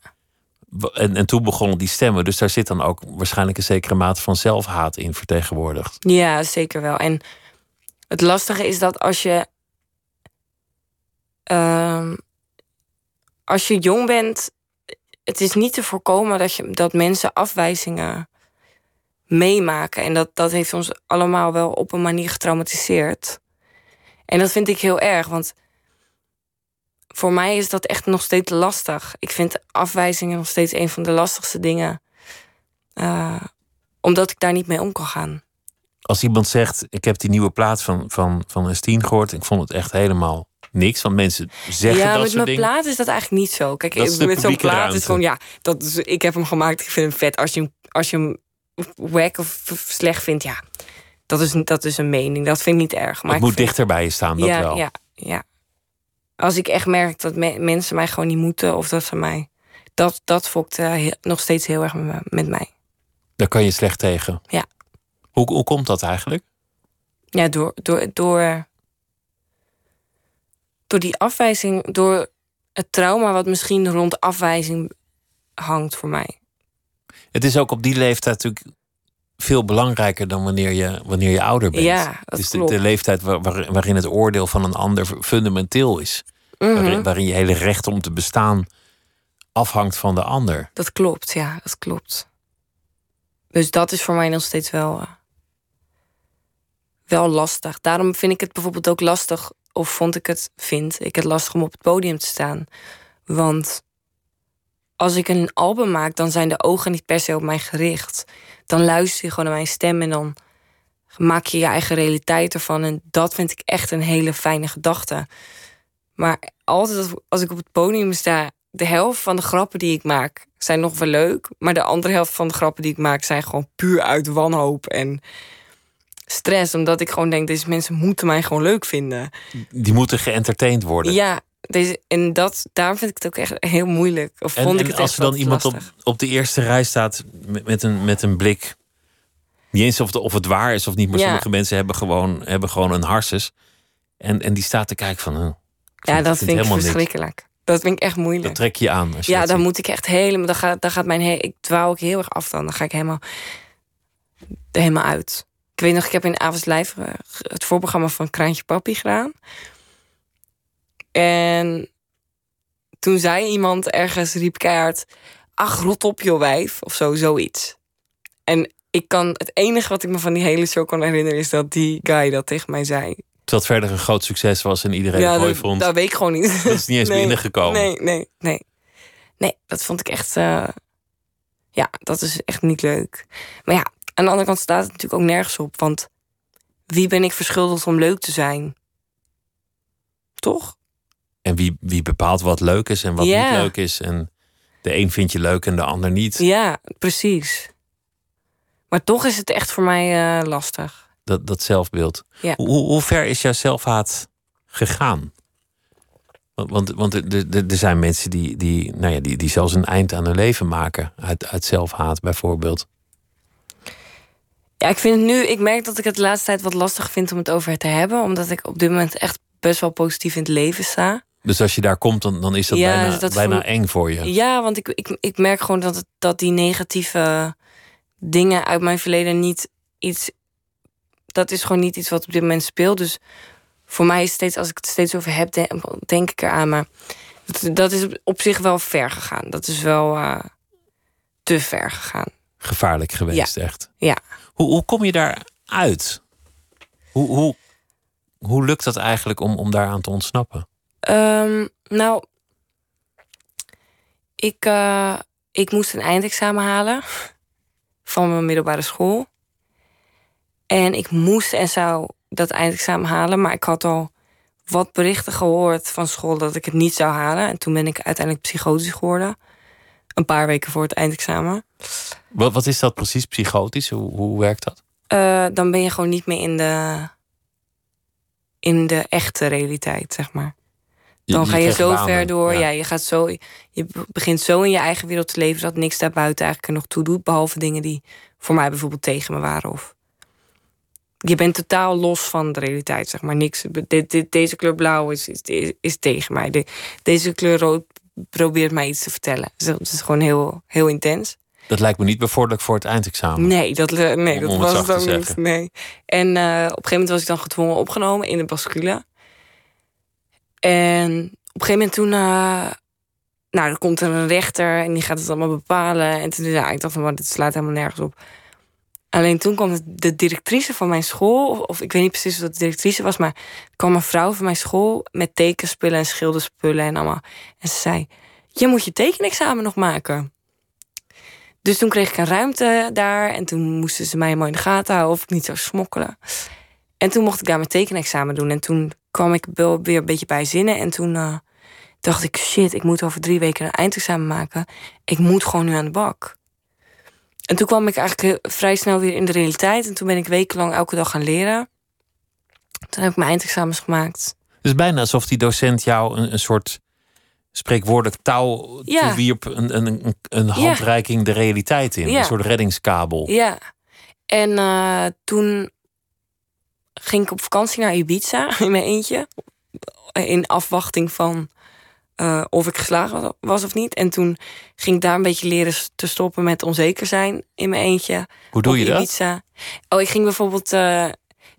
Speaker 4: En, en toen begonnen die stemmen. Dus daar zit dan ook waarschijnlijk een zekere mate van zelfhaat in vertegenwoordigd.
Speaker 5: ja, zeker wel. En het lastige is dat als je... ehm, als je jong bent, het is niet te voorkomen dat, je, dat mensen afwijzingen meemaken. En dat, dat heeft ons allemaal wel op een manier getraumatiseerd. En dat vind ik heel erg, want voor mij is dat echt nog steeds lastig. Ik vind afwijzingen nog steeds een van de lastigste dingen. eh, omdat ik daar niet mee om kan gaan.
Speaker 4: Als iemand zegt, ik heb die nieuwe plaat van, van, van Estine gehoord. Ik vond het echt helemaal niks. Want mensen zeggen
Speaker 5: ja,
Speaker 4: dat
Speaker 5: met
Speaker 4: soort
Speaker 5: mijn plaat is dat eigenlijk niet zo. Kijk,
Speaker 4: de
Speaker 5: met zo'n plaat
Speaker 4: ruimte.
Speaker 5: is gewoon, ja, dat is, ik heb hem gemaakt, ik vind hem vet. Als je hem, als je hem wack of slecht vindt, ja, dat is, dat is een mening. Dat vind ik niet erg. Maar
Speaker 4: het
Speaker 5: ik
Speaker 4: moet
Speaker 5: vind-
Speaker 4: dichter bij je staan, dat
Speaker 5: ja,
Speaker 4: wel.
Speaker 5: Ja, ja. Als ik echt merk dat me- mensen mij gewoon niet moeten of dat ze mij. Dat, dat fokt eh, heel- nog steeds heel erg met, me- met mij.
Speaker 4: Daar kan je slecht tegen.
Speaker 5: Ja.
Speaker 4: Hoe, hoe komt dat eigenlijk?
Speaker 5: Ja, door, door, door, door die afwijzing, door het trauma wat misschien rond afwijzing hangt voor mij.
Speaker 4: Het is ook op die leeftijd natuurlijk veel belangrijker dan wanneer je, wanneer je ouder bent.
Speaker 5: Ja, dat
Speaker 4: het is de, de leeftijd waar- waar- waarin het oordeel van een ander fundamenteel is.
Speaker 5: Mhm.
Speaker 4: Waarin, waarin je hele recht om te bestaan afhangt van de ander.
Speaker 5: Dat klopt, ja, dat klopt. Dus dat is voor mij nog steeds wel, eh, wel lastig. Daarom vind ik het bijvoorbeeld ook lastig, of vond ik het, vind ik het lastig om op het podium te staan. Want als ik een album maak, dan zijn de ogen niet per se op mij gericht. Dan luister je gewoon naar mijn stem en dan maak je je eigen realiteit ervan. En dat vind ik echt een hele fijne gedachte. Maar altijd als- ik op het podium sta, de helft van de grappen die ik maak zijn nog wel leuk. Maar de andere helft van de grappen die ik maak zijn gewoon puur uit wanhoop en stress. Omdat ik gewoon denk, deze mensen moeten mij gewoon leuk vinden.
Speaker 4: Die moeten geëntertained worden.
Speaker 5: Ja, deze, en dat, daarom vind ik het ook echt heel moeilijk. Of
Speaker 4: en
Speaker 5: vond ik
Speaker 4: en
Speaker 5: het
Speaker 4: als er dan iemand op,
Speaker 5: lastig.
Speaker 4: op de eerste rij staat met, met, een, met een blik. Niet eens of, het- of het waar is of niet, maar
Speaker 5: Ja.
Speaker 4: sommige mensen hebben gewoon, hebben gewoon een harses. En, en die staat te kijken van. huh,
Speaker 5: Ja,
Speaker 4: vind-
Speaker 5: dat vind ik
Speaker 4: niks.
Speaker 5: verschrikkelijk. Dat vind ik echt moeilijk.
Speaker 4: Dat trek je aan. Als je
Speaker 5: ja, dan
Speaker 4: ziet.
Speaker 5: moet ik echt helemaal. Dan gaat, dan gaat mijn. he- ik dwaal ook heel erg af dan. Dan ga ik helemaal. helemaal uit. Ik weet nog, ik heb in Avonds Lijf eh, het voorprogramma van Kraantje Papi gedaan. En toen zei iemand ergens, riep keihard... Ach, rot op, joh, wijf. Of zo, zoiets. En ik kan, het enige wat ik me van die hele show kan herinneren... is dat die guy dat tegen mij zei.
Speaker 4: Het verder een groot succes was en iedereen het mooi
Speaker 5: dat,
Speaker 4: vond.
Speaker 5: dat weet ik gewoon niet.
Speaker 4: Dat is niet eens *laughs* binnengekomen.
Speaker 5: Nee, nee, nee. Nee, dat vond ik echt... eh, ja, dat is echt niet leuk. Maar ja, aan de andere kant staat het natuurlijk ook nergens op. Want wie ben ik verschuldigd om leuk te zijn? Toch?
Speaker 4: En wie, wie bepaalt wat leuk is en wat
Speaker 5: Ja.
Speaker 4: niet leuk is. En de een vindt je leuk en de ander niet.
Speaker 5: Ja, precies. Maar toch is het echt voor mij eh, lastig.
Speaker 4: Dat, dat zelfbeeld.
Speaker 5: Ja.
Speaker 4: Hoe, hoe ver is jouw zelfhaat gegaan? Want, want, want er- er er- er zijn mensen die, die, nou ja, die, die zelfs een eind aan hun leven maken. Uit, uit zelfhaat bijvoorbeeld.
Speaker 5: Ja, ik vind het nu, ik merk dat ik het de laatste tijd wat lastig vind om het over te hebben. Omdat ik op dit moment echt best wel positief in het leven sta.
Speaker 4: Dus als je daar komt, dan, dan is dat
Speaker 5: Ja,
Speaker 4: bijna,
Speaker 5: dus dat
Speaker 4: bijna
Speaker 5: voel-
Speaker 4: eng voor je.
Speaker 5: Ja, want ik, ik, ik merk gewoon dat, het, dat die negatieve dingen uit mijn verleden niet iets. Dat is gewoon niet iets wat op dit moment speelt. Dus voor mij is steeds, als ik het steeds over heb, denk, ik eraan. Maar dat, dat is op zich wel ver gegaan. Dat is wel eh, te ver gegaan.
Speaker 4: Gevaarlijk geweest, echt.
Speaker 5: Ja.
Speaker 4: Hoe, hoe kom je daar uit? Hoe, hoe, hoe lukt dat eigenlijk om, om daaraan te ontsnappen?
Speaker 5: Ehm, nou, ik, eh, ik moest een eindexamen halen *laughs* van mijn middelbare school. En ik moest en zou dat eindexamen halen, maar ik had al wat berichten gehoord van school dat ik het niet zou halen. En toen ben ik uiteindelijk psychotisch geworden. Een paar weken voor het eindexamen.
Speaker 4: Wat, wat is dat precies, psychotisch? Hoe, hoe werkt dat?
Speaker 5: Eh, dan ben je gewoon niet meer in de, in de echte realiteit, zeg maar. Dan ga je zo ver door.
Speaker 4: ja.
Speaker 5: Ja. je gaat zo. Je begint zo in je eigen wereld te leven dat niks daarbuiten eigenlijk er nog toe doet. Behalve dingen die voor mij bijvoorbeeld tegen me waren. Of je bent totaal los van de realiteit, zeg maar. Niks. Deze kleur blauw is, is, is tegen mij. De- deze kleur rood probeert mij iets te vertellen. Dus dat is gewoon heel, heel intens.
Speaker 4: Dat lijkt me niet bevorderlijk voor het eindexamen.
Speaker 5: Nee, dat, nee,
Speaker 4: Om-
Speaker 5: dat
Speaker 4: om het
Speaker 5: was het ook niet. Nee. En eh, op een gegeven moment was ik dan gedwongen opgenomen in de bascule. En op een gegeven moment toen... eh, nou, er komt een rechter en die gaat het allemaal bepalen. En toen ja, ik dacht van, dit slaat helemaal nergens op. Alleen toen kwam de- directrice van mijn school... Of, ik weet niet precies wat de directrice was... maar kwam een vrouw van mijn school met tekenspullen en schilderspullen en allemaal. En ze zei, je moet je tekenexamen nog maken. Dus toen kreeg ik een ruimte daar. En toen moesten ze mij helemaal in de gaten houden of ik niet zou smokkelen. En toen mocht ik daar mijn tekenexamen doen. En toen kwam ik wel weer een beetje bij zinnen. En toen eh, dacht ik, shit, ik moet over drie weken een eindexamen maken. Ik moet gewoon nu aan de bak. En toen kwam ik eigenlijk heel- vrij snel weer in de realiteit. En toen ben ik wekenlang elke dag gaan leren. Toen heb ik mijn eindexamens gemaakt.
Speaker 4: Het is bijna alsof die docent jou een, een soort spreekwoordelijk touw
Speaker 5: Ja.
Speaker 4: toewierp. Een, een, een, een handreiking de realiteit in.
Speaker 5: Ja.
Speaker 4: Een soort reddingskabel.
Speaker 5: Ja. En eh, toen ging ik op vakantie naar Ibiza *laughs* in mijn eentje. In afwachting van eh, of ik geslagen was of niet. En toen ging ik daar een beetje leren te stoppen met onzeker zijn in mijn eentje.
Speaker 4: Hoe doe je dat?
Speaker 5: Ibiza. Oh, ik ging bijvoorbeeld. eh,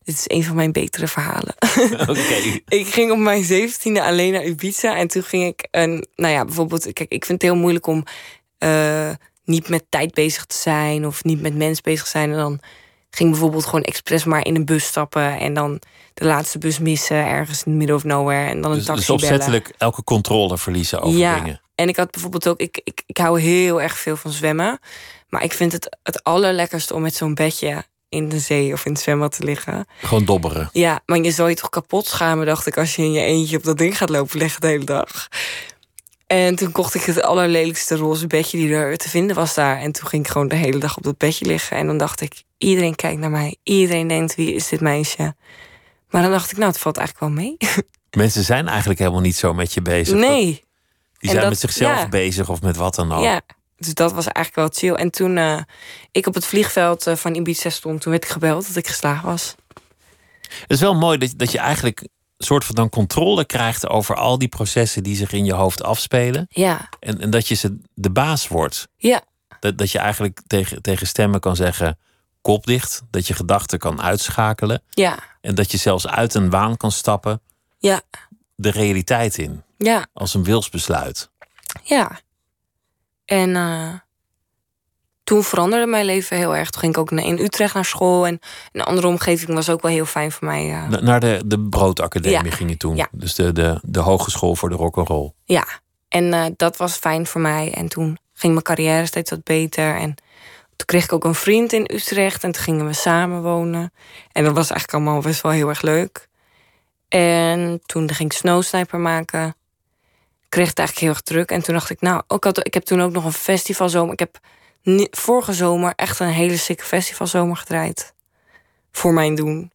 Speaker 5: dit is een van mijn betere verhalen. *laughs* *laughs*
Speaker 4: Oké.
Speaker 5: ik ging op mijn zeventiende alleen naar Ibiza. En toen ging ik een. Nou ja, bijvoorbeeld. Kijk, ik vind het heel moeilijk om. eh, niet met tijd bezig te zijn. Of niet met mensen bezig te zijn. En dan ging bijvoorbeeld gewoon expres maar in een bus stappen. En dan de laatste bus missen. Ergens in the middle of nowhere. En dan een
Speaker 4: Dus,
Speaker 5: taxi
Speaker 4: dus
Speaker 5: bellen.
Speaker 4: opzettelijk elke controle verliezen over
Speaker 5: ja.
Speaker 4: dingen.
Speaker 5: En ik had bijvoorbeeld ook. Ik, ik, ik hou heel erg veel van zwemmen. Maar ik vind het het allerlekkerste om met zo'n bedje in de zee of in het zwembad te liggen.
Speaker 4: Gewoon dobberen.
Speaker 5: Ja, maar je zou je toch kapot schamen, dacht ik, als je in je eentje op dat ding gaat lopen leggen de hele dag. En toen kocht ik het allerlelijkste roze bedje die er te vinden was daar. En toen ging ik gewoon de hele dag op dat bedje liggen. En dan dacht ik, iedereen kijkt naar mij. Iedereen denkt, wie is dit meisje? Maar dan dacht ik, nou, het valt eigenlijk wel mee. *laughs*
Speaker 4: Mensen zijn eigenlijk helemaal niet zo met je bezig.
Speaker 5: Nee.
Speaker 4: Die
Speaker 5: En
Speaker 4: zijn
Speaker 5: dat-
Speaker 4: met zichzelf
Speaker 5: ja.
Speaker 4: bezig of met wat dan ook.
Speaker 5: Ja, dus dat was eigenlijk wel chill. En toen eh, ik op het vliegveld eh, van Ibiza stond, toen werd ik gebeld dat ik geslagen was.
Speaker 4: Het is wel mooi dat, dat je eigenlijk een soort van dan controle krijgt over al die processen die zich in je hoofd afspelen.
Speaker 5: Ja,
Speaker 4: En, en dat je ze de baas wordt.
Speaker 5: ja,
Speaker 4: Dat, dat je eigenlijk tegen, tegen stemmen kan zeggen: kop dicht. Dat je gedachten kan uitschakelen.
Speaker 5: ja,
Speaker 4: En dat je zelfs uit een waan kan stappen
Speaker 5: ja,
Speaker 4: de realiteit in.
Speaker 5: ja.
Speaker 4: Als een wilsbesluit.
Speaker 5: Ja. En eh, toen veranderde mijn leven heel erg. Toen ging ik ook in Utrecht naar school. En een andere omgeving was ook wel heel fijn voor mij. eh.
Speaker 4: Na- Naar de, de Broodacademie
Speaker 5: Ja.
Speaker 4: ging je toen.
Speaker 5: Ja.
Speaker 4: Dus de, de, de hogeschool voor de rock'n'roll.
Speaker 5: Ja. En eh, dat was fijn voor mij. En toen ging mijn carrière steeds wat beter. En toen kreeg ik ook een vriend in Utrecht. En toen gingen we samen wonen. En dat was eigenlijk allemaal best wel heel erg leuk. En toen ging ik snowsniper maken. Kreeg het eigenlijk heel erg druk. En toen dacht ik, nou, ook had, ik heb toen ook nog een festivalzomer. Ik heb vorige zomer echt een hele sikke festivalzomer gedraaid. Voor mijn doen.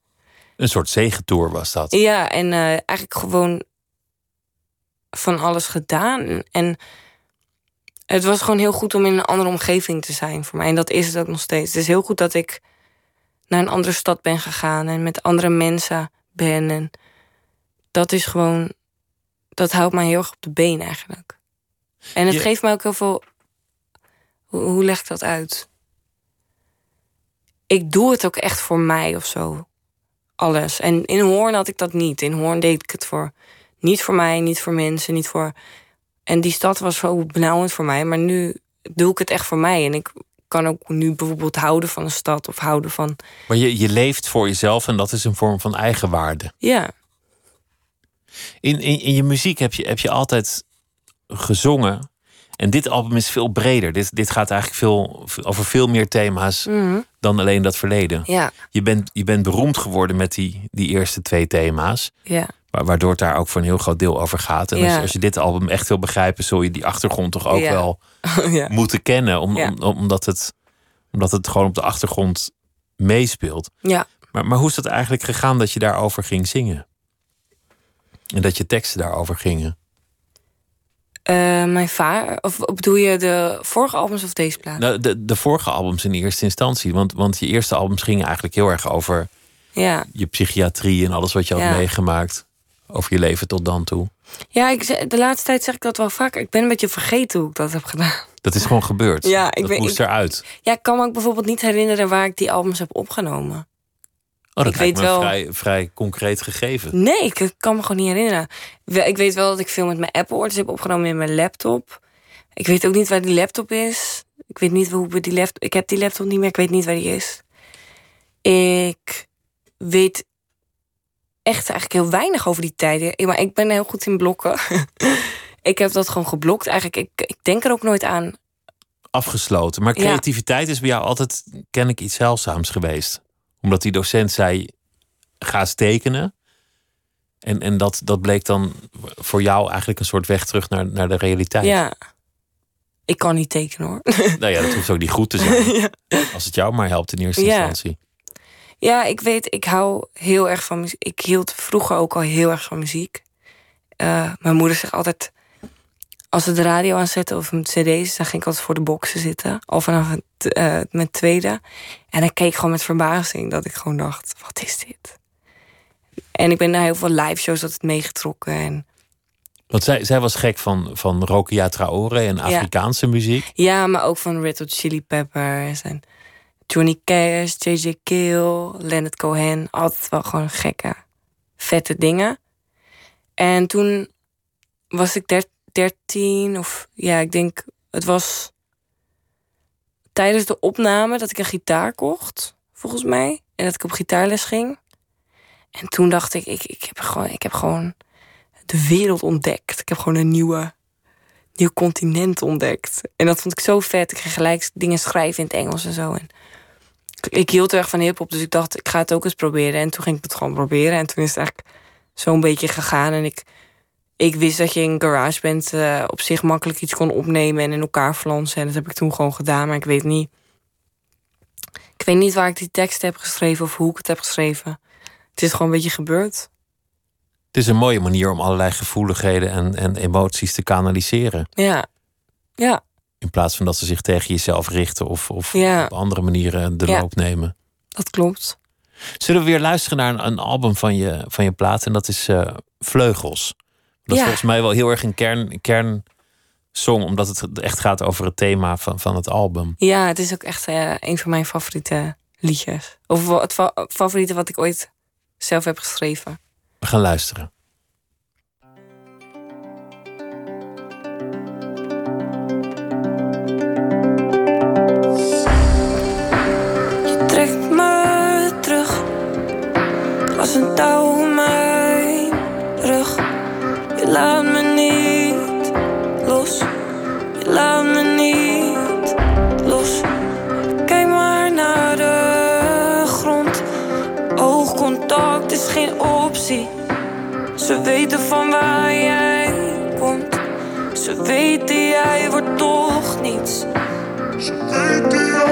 Speaker 4: Een soort zegentour was dat.
Speaker 5: Ja, en eh, eigenlijk gewoon van alles gedaan. En het was gewoon heel goed om in een andere omgeving te zijn voor mij. En dat is het ook nog steeds. Het is heel goed dat ik naar een andere stad ben gegaan en met andere mensen ben. En dat is gewoon, dat houdt mij heel erg op de been eigenlijk. En het
Speaker 4: Je-
Speaker 5: geeft mij ook heel veel. Hoe, hoe leg ik dat uit? Ik doe het ook echt voor mij of zo. Alles. En in Hoorn had ik dat niet. In Hoorn deed ik het voor. Niet voor mij, niet voor mensen, niet voor. En die stad was zo benauwend voor mij. Maar nu doe ik het echt voor mij. En ik kan ook nu bijvoorbeeld houden van een stad of houden van.
Speaker 4: Maar je, je leeft voor jezelf en dat is een vorm van eigenwaarde.
Speaker 5: Ja,
Speaker 4: In, in, in je muziek heb je, heb je altijd gezongen. En dit album is veel breder. Dit, dit gaat eigenlijk veel, over veel meer thema's
Speaker 5: Mhm.
Speaker 4: dan alleen dat verleden.
Speaker 5: ja,
Speaker 4: Je bent, je bent beroemd geworden met die, die eerste twee thema's.
Speaker 5: ja.
Speaker 4: Wa- Waardoor het daar ook voor een heel groot deel over gaat. En als, je, als je dit album echt wil begrijpen, zul je die achtergrond toch ook
Speaker 5: Ja.
Speaker 4: wel *laughs*
Speaker 5: ja.
Speaker 4: moeten kennen. Om,
Speaker 5: Ja.
Speaker 4: om- omdat, het, omdat het gewoon op de achtergrond meespeelt.
Speaker 5: ja.
Speaker 4: Maar, maar hoe is dat eigenlijk gegaan dat je daarover ging zingen? En dat je teksten daarover gingen?
Speaker 5: Eh, mijn vader, of bedoel je de vorige albums of deze plaat?
Speaker 4: Nou, de, de vorige albums in eerste instantie. Want, want je eerste albums gingen eigenlijk heel erg over
Speaker 5: Ja,
Speaker 4: je psychiatrie en alles wat je had meegemaakt. Over je leven tot dan toe.
Speaker 5: ja ik, de laatste tijd zeg ik dat wel vaker. Ik ben een beetje vergeten hoe ik dat heb gedaan.
Speaker 4: Dat is gewoon gebeurd.
Speaker 5: Ja, ik
Speaker 4: dat moest
Speaker 5: ik-
Speaker 4: eruit.
Speaker 5: Ja, ik kan me ook bijvoorbeeld niet herinneren waar ik die albums heb opgenomen.
Speaker 4: Oh, dat
Speaker 5: Ik weet
Speaker 4: me
Speaker 5: wel-
Speaker 4: vrij, vrij concreet gegeven.
Speaker 5: Nee, ik kan me gewoon niet herinneren. Ik weet wel dat ik veel met mijn Apple Watch heb opgenomen in mijn laptop. Ik weet ook niet waar die laptop is. Ik weet niet hoe we die laptop. Ik heb die laptop niet meer. Ik weet niet waar die is. Ik weet echt eigenlijk heel weinig over die tijden. Maar ik ben heel goed in blokken. *laughs* ik heb dat gewoon geblokt. Eigenlijk, ik, ik denk er ook nooit aan.
Speaker 4: Afgesloten. Maar
Speaker 5: Ja.
Speaker 4: creativiteit is bij jou altijd, ken ik, iets zeldzaams geweest. Omdat die docent zei, ga eens tekenen. En, en dat, dat bleek dan voor jou eigenlijk een soort weg terug naar, naar de realiteit.
Speaker 5: Ja. Ik kan niet tekenen hoor.
Speaker 4: Nou ja, dat hoeft ook niet goed te zijn. *laughs* Als het jou maar helpt in eerste
Speaker 5: Ja.
Speaker 4: instantie.
Speaker 5: Ja, ik weet, ik hou heel erg van muziek. Ik hield vroeger ook al heel erg van muziek. Eh, mijn moeder zegt altijd, als ze de radio aanzetten of met cd's, dan ging ik altijd voor de boxen zitten. Al vanaf het, eh, mijn tweede. En ik keek gewoon met verbazing dat ik gewoon dacht, wat is dit? En ik ben naar heel veel live shows altijd meegetrokken. En
Speaker 4: Want zij, zij was gek van, van Rokia Traore en Afrikaanse muziek.
Speaker 5: ja, maar ook van Red Hot Chili Peppers en Johnny Cash, JJ Kill, Leonard Cohen. Altijd wel gewoon gekke, vette dingen. En toen was ik der- 13 of ja, ik denk het was tijdens de opname dat ik een gitaar kocht, volgens mij. En dat ik op gitaarles ging. En toen dacht ik, ik, ik, heb, gewoon, ik heb gewoon de wereld ontdekt. Ik heb gewoon een nieuwe, nieuw continent ontdekt. En dat vond ik zo vet. Ik ging gelijk dingen schrijven in het Engels en zo. En ik, hield erg van hip-hop, dus ik dacht, ik ga het ook eens proberen. En toen ging ik het gewoon proberen. En toen is het eigenlijk zo'n beetje gegaan. En ik, ik wist dat je in GarageBand eh op zich makkelijk iets kon opnemen en in elkaar flansen. En dat heb ik toen gewoon gedaan, maar ik weet niet. Ik weet niet waar ik die tekst heb geschreven of hoe ik het heb geschreven. Het is gewoon een beetje gebeurd.
Speaker 4: Het is een mooie manier om allerlei gevoeligheden en, en emoties te kanaliseren.
Speaker 5: Ja. Ja.
Speaker 4: In plaats van dat ze zich tegen jezelf richten of, of
Speaker 5: Ja.
Speaker 4: op andere manieren de
Speaker 5: Ja.
Speaker 4: loop nemen.
Speaker 5: Dat klopt.
Speaker 4: Zullen we weer luisteren naar een, een album van je, van je plaat? En dat is eh, Vleugels. Dat is volgens mij wel heel erg een kern, kernsong, omdat het echt gaat over het thema van, van het album.
Speaker 5: Ja, het is ook echt eh, een van mijn favoriete liedjes. Of het fa- favoriete wat ik ooit zelf heb geschreven.
Speaker 4: We gaan luisteren.
Speaker 5: Touw mijn rug. Je laat me niet los. Je laat me niet los. Kijk maar naar de grond. Oogcontact is geen optie. Ze weten van waar jij komt. Ze weten jij wordt toch niets. Waarom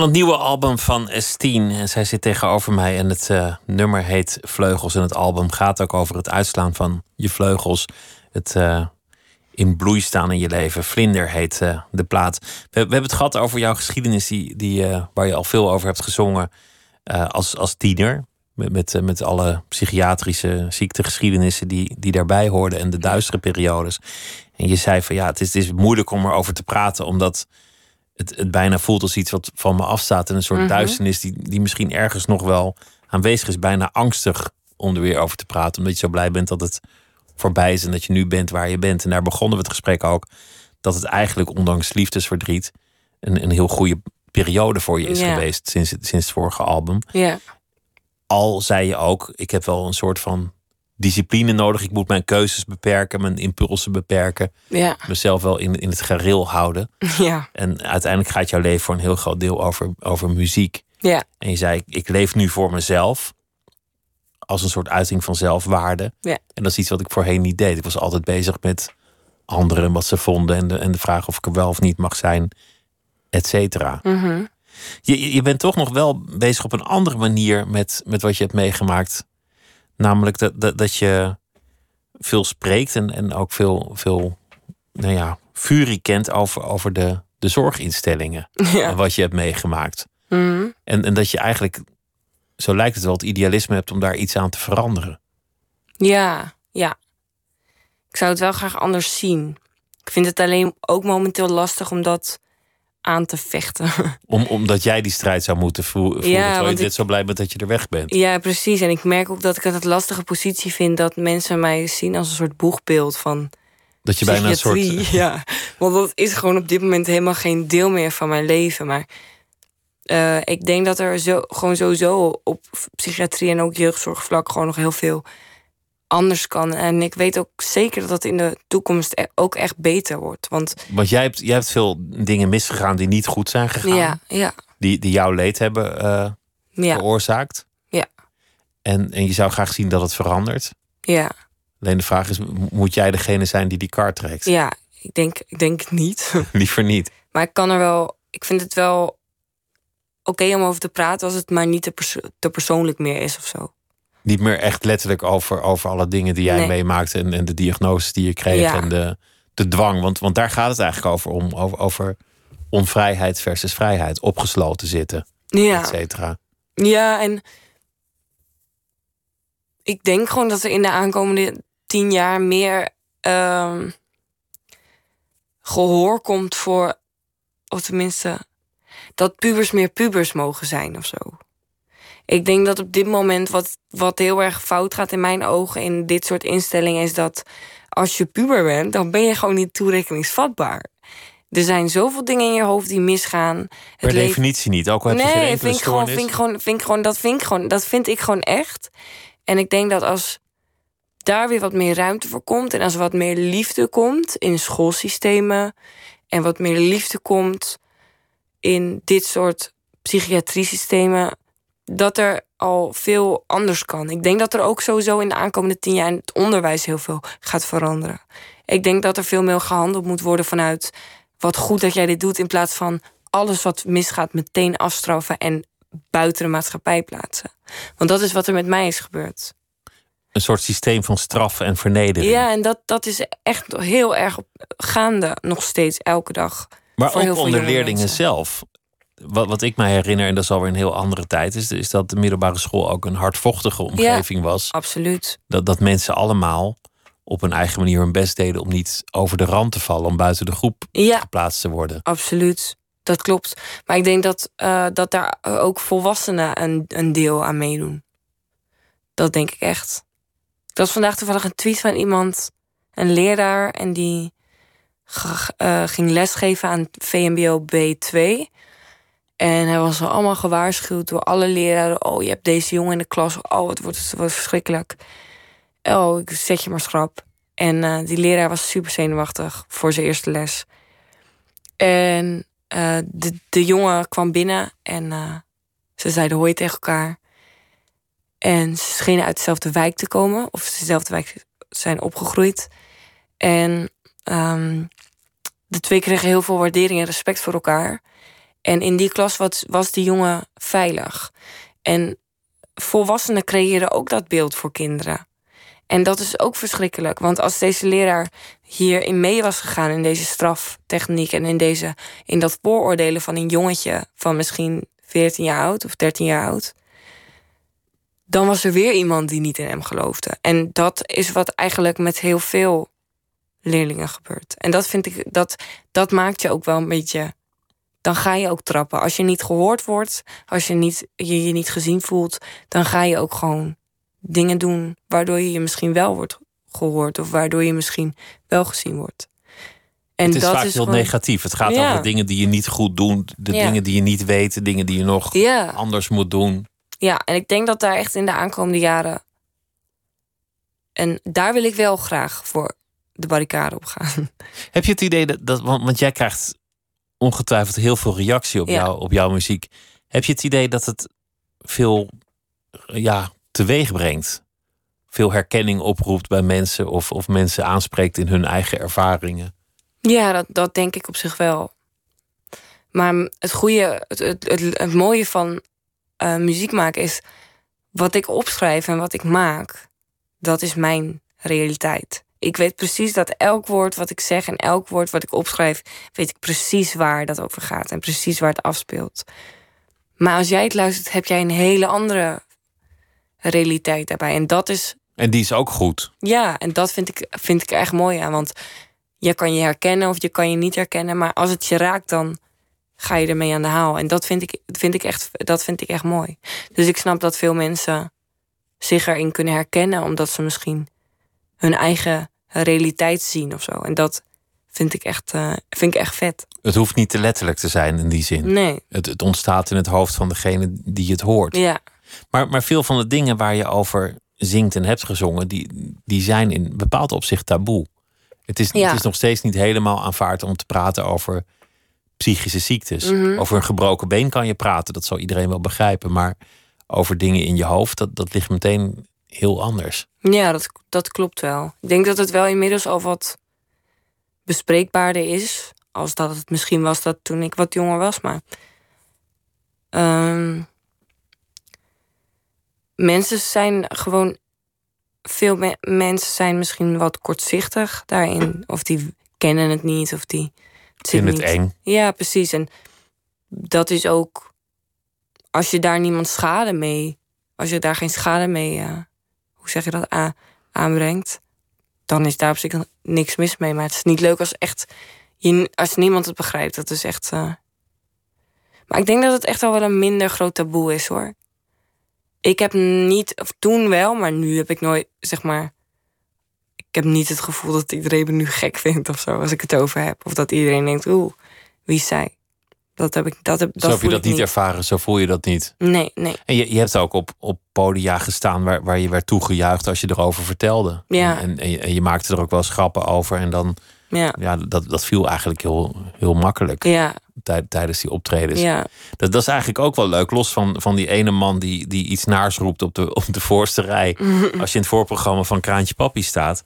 Speaker 4: Van het nieuwe album van Estine. En zij zit tegenover mij en het uh, nummer heet Vleugels. En het album gaat ook over het uitslaan van je vleugels. Het uh, in bloei staan in je leven. Vlinder heet uh, de plaat. We, we, hebben het gehad over jouw geschiedenis, die, die, waar je al veel over hebt gezongen als, als tiener. Met, met, met alle psychiatrische ziektegeschiedenissen die, die daarbij hoorden en de duistere periodes. En je zei van ja, het is, het is moeilijk om erover te praten, omdat het, het bijna voelt als iets wat van me afstaat. En een soort
Speaker 5: Mhm.
Speaker 4: duisternis die, die misschien ergens nog wel aanwezig is. Bijna angstig om er weer over te praten. Omdat je zo blij bent dat het voorbij is en dat je nu bent waar je bent. En daar begonnen we het gesprek ook. Dat het eigenlijk ondanks liefdesverdriet een, een heel goede periode voor je is geweest sinds, het- sinds het vorige album.
Speaker 5: Ja,
Speaker 4: Al zei je ook, ik heb wel een soort van discipline nodig. Ik moet mijn keuzes beperken, mijn impulsen beperken.
Speaker 5: ja,
Speaker 4: Mezelf wel in, in het gareel houden. *laughs*
Speaker 5: ja,
Speaker 4: En uiteindelijk gaat jouw leven voor een heel groot deel over, over muziek.
Speaker 5: ja,
Speaker 4: En je zei, ik- ik leef nu voor mezelf. Als een soort uiting van zelfwaarde.
Speaker 5: Ja.
Speaker 4: En dat is iets wat ik voorheen niet deed. Ik was altijd bezig met anderen, wat ze vonden. En de, en de vraag of ik er wel of niet mag zijn, et cetera.
Speaker 5: mhm.
Speaker 4: Je, je- je bent toch nog wel bezig op een andere manier met, met wat je hebt meegemaakt. Namelijk dat, dat, dat je veel spreekt en, en ook veel, veel nou ja, furie kent over, over de, de zorginstellingen. *laughs* En wat je hebt meegemaakt.
Speaker 5: Mhm.
Speaker 4: En, en dat je eigenlijk, zo lijkt het wel, het idealisme hebt om daar iets aan te veranderen.
Speaker 5: Ja, ja. Ik zou het wel graag anders zien. Ik vind het alleen ook momenteel lastig om dat aan te vechten. *laughs*
Speaker 4: Om, omdat jij die strijd zou moeten vo- voeren.
Speaker 5: Ja,
Speaker 4: terwijl je
Speaker 5: ik-
Speaker 4: zo blij bent dat je er weg bent.
Speaker 5: ja, precies. En ik merk ook dat ik het een lastige positie vind dat mensen mij zien als een soort boegbeeld van
Speaker 4: Dat je bijna een soort. *laughs*
Speaker 5: Ja, want dat is gewoon op dit moment helemaal geen deel meer van mijn leven. Maar eh, ik denk dat er zo, gewoon sowieso op psychiatrie en ook jeugdzorgvlak gewoon nog heel veel anders kan. En ik weet ook zeker dat het in de toekomst e- ook echt beter wordt. Want
Speaker 4: Want jij hebt, jij hebt veel dingen misgegaan die niet goed zijn gegaan.
Speaker 5: ja, ja,
Speaker 4: Die, die jouw leed hebben eh,
Speaker 5: ja,
Speaker 4: veroorzaakt.
Speaker 5: Ja.
Speaker 4: En, en je zou graag zien dat het verandert.
Speaker 5: ja,
Speaker 4: Alleen de vraag is, moet jij degene zijn die die kaart trekt?
Speaker 5: ja. Ik denk, ik denk het niet. *laughs*
Speaker 4: Liever niet.
Speaker 5: Maar ik kan er wel. Ik vind het wel oké om over te praten als het maar niet te, te persoonlijk meer is of zo.
Speaker 4: Niet meer echt letterlijk over, over alle dingen die jij
Speaker 5: Nee.
Speaker 4: meemaakte en, en de diagnoses die je kreeg
Speaker 5: Ja.
Speaker 4: en de, de dwang. Want, want daar gaat het eigenlijk over, om, over, over onvrijheid versus vrijheid. Opgesloten zitten, et
Speaker 5: Ja,
Speaker 4: cetera.
Speaker 5: ja, en ik denk gewoon dat er in de aankomende tien jaar meer ehm, gehoor komt voor, of tenminste, dat pubers meer pubers mogen zijn of zo. Ik denk dat op dit moment wat, wat heel erg fout gaat in mijn ogen in dit soort instellingen is dat als je puber bent, dan ben je gewoon niet toerekeningsvatbaar. Er zijn zoveel dingen in je hoofd die misgaan.
Speaker 4: Per definitie niet. Ook al heb je geen
Speaker 5: Nee,
Speaker 4: enkele
Speaker 5: vind ik, gewoon, vind, ik gewoon, vind ik gewoon, dat vind ik gewoon, dat vind ik gewoon echt. En ik denk dat als daar weer wat meer ruimte voor komt en als er wat meer liefde komt in schoolsystemen en wat meer liefde komt in dit soort psychiatriesystemen, dat er al veel anders kan. Ik denk dat er ook sowieso in de aankomende tien jaar in het onderwijs heel veel gaat veranderen. Ik denk dat er veel meer gehandeld moet worden vanuit wat goed dat jij dit doet, in plaats van alles wat misgaat meteen afstraffen en buiten de maatschappij plaatsen. Want dat is wat er met mij is gebeurd.
Speaker 4: Een soort systeem van straf en vernedering.
Speaker 5: Ja, en dat, dat is echt heel erg gaande nog steeds elke dag.
Speaker 4: Maar ook onder leerlingen
Speaker 5: mensen.
Speaker 4: zelf. Wat, wat ik mij herinner, en dat is alweer een heel andere tijd, is, is dat de middelbare school ook een hardvochtige omgeving was.
Speaker 5: Absoluut.
Speaker 4: Dat, dat mensen allemaal op hun eigen manier hun best deden om niet over de rand te vallen, om buiten de groep
Speaker 5: Ja,
Speaker 4: geplaatst te worden.
Speaker 5: absoluut. Dat klopt. Maar ik denk dat, eh, dat daar ook volwassenen een, een deel aan meedoen. Dat denk ik echt. Ik was vandaag toevallig een tweet van iemand, een leraar, en die eh, ging lesgeven aan VMBO B2. En hij was al allemaal gewaarschuwd door alle leraren. Oh, je hebt deze jongen in de klas. Oh, het wordt, wordt verschrikkelijk. Oh, ik zet je maar schrap. En eh, die leraar was super zenuwachtig voor zijn eerste les. En eh, de, de jongen kwam binnen en eh, ze zeiden hoi tegen elkaar. En ze schenen uit dezelfde wijk te komen, of ze dezelfde wijk zijn opgegroeid. En ehm, de twee kregen heel veel waardering en respect voor elkaar. En in die klas was, was die jongen veilig. En volwassenen creëren ook dat beeld voor kinderen. En dat is ook verschrikkelijk. Want als deze leraar hierin mee was gegaan in deze straftechniek en in, deze, in dat vooroordelen van een jongetje van misschien 14 jaar oud of 13 jaar oud, dan was er weer iemand die niet in hem geloofde. En dat is wat eigenlijk met heel veel leerlingen gebeurt. En dat vind ik, dat, dat maakt je ook wel een beetje. Dan ga je ook trappen. Als je niet gehoord wordt, als je niet, je, je niet gezien voelt, dan ga je ook gewoon dingen doen waardoor je je misschien wel wordt gehoord of waardoor je misschien wel gezien wordt.
Speaker 4: En het is dat vaak is heel negatief. Het gaat over de dingen die je niet goed doet, de dingen die je niet weet, de dingen die je nog anders moet doen.
Speaker 5: Ja, en ik denk dat daar echt in de aankomende jaren. En daar wil ik wel graag voor de barricade op gaan.
Speaker 4: Heb je het idee dat, dat want, want jij krijgt ongetwijfeld heel veel reactie op, jou, op jouw muziek. Heb je het idee dat het veel ja, teweeg brengt? Veel herkenning oproept bij mensen of, of mensen aanspreekt in hun eigen ervaringen?
Speaker 5: Ja, dat, dat denk ik op zich wel. Maar het goede, het, het, het, het mooie van uh, muziek maken is wat ik opschrijf en wat ik maak, dat is mijn realiteit. Ik weet precies dat elk woord wat ik zeg en elk woord wat ik opschrijf, weet ik precies waar dat over gaat en precies waar het afspeelt. Maar als jij het luistert, heb jij een hele andere realiteit daarbij. En dat is.
Speaker 4: En die is ook goed.
Speaker 5: Ja, en dat vind ik, vind ik echt mooi aan. Want je kan je herkennen of je kan je niet herkennen. Maar als het je raakt, dan ga je ermee aan de haal. En dat vind ik, vind ik, echt, dat vind ik echt mooi. Dus ik snap dat veel mensen zich erin kunnen herkennen, omdat ze misschien hun eigen realiteit zien of zo. En dat vind ik echt, uh, vind ik echt vet.
Speaker 4: Het hoeft niet te letterlijk te zijn in die zin.
Speaker 5: Nee.
Speaker 4: Het, het ontstaat in het hoofd van degene die het hoort.
Speaker 5: Ja.
Speaker 4: Maar, maar veel van de dingen waar je over zingt en hebt gezongen, die, die zijn in bepaald opzicht taboe. Het is, het is nog steeds niet helemaal aanvaard om te praten over psychische ziektes. Mhm. Over een gebroken been kan je praten, dat zal iedereen wel begrijpen. Maar over dingen in je hoofd, dat, dat ligt meteen heel anders.
Speaker 5: Ja, dat, dat klopt wel. Ik denk dat het wel inmiddels al wat bespreekbaarder is. Als dat het misschien was dat toen ik wat jonger was. Maar um, mensen zijn gewoon. Veel mensen zijn misschien wat kortzichtig daarin. Of die kennen het niet, of die
Speaker 4: in het eng.
Speaker 5: Ja, precies. En dat is ook. Als je daar niemand schade mee. Als je daar geen schade mee. Uh, zeg je dat? aanbrengt. Dan is daar op zich niks mis mee. Maar het is niet leuk als echt. Je, als niemand het begrijpt. Dat is echt. Uh... Maar ik denk dat het echt wel een minder groot taboe is hoor. Ik heb niet. Of toen wel, maar nu heb ik nooit. Zeg maar ik heb niet het gevoel dat iedereen me nu gek vindt of zo als ik het over heb. Of dat iedereen denkt, oeh, wie is zij? Dat heb ik. Dat heb,
Speaker 4: zo heb je dat niet ervaren, zo voel je dat niet.
Speaker 5: Nee, nee.
Speaker 4: En je, je hebt ook op, op podia gestaan waar, waar je werd toegejuicht als je erover vertelde.
Speaker 5: Ja.
Speaker 4: En, en, je, en je maakte er ook wel schappen over. En dan,
Speaker 5: ja,
Speaker 4: ja dat, dat viel eigenlijk heel, heel makkelijk.
Speaker 5: Ja.
Speaker 4: tijdens die optredens.
Speaker 5: Ja.
Speaker 4: Dat, dat is eigenlijk ook wel leuk. Los van, van die ene man die, die iets naars roept op de, op de voorste rij. *laughs* Als je in het voorprogramma van Kraantje Papi staat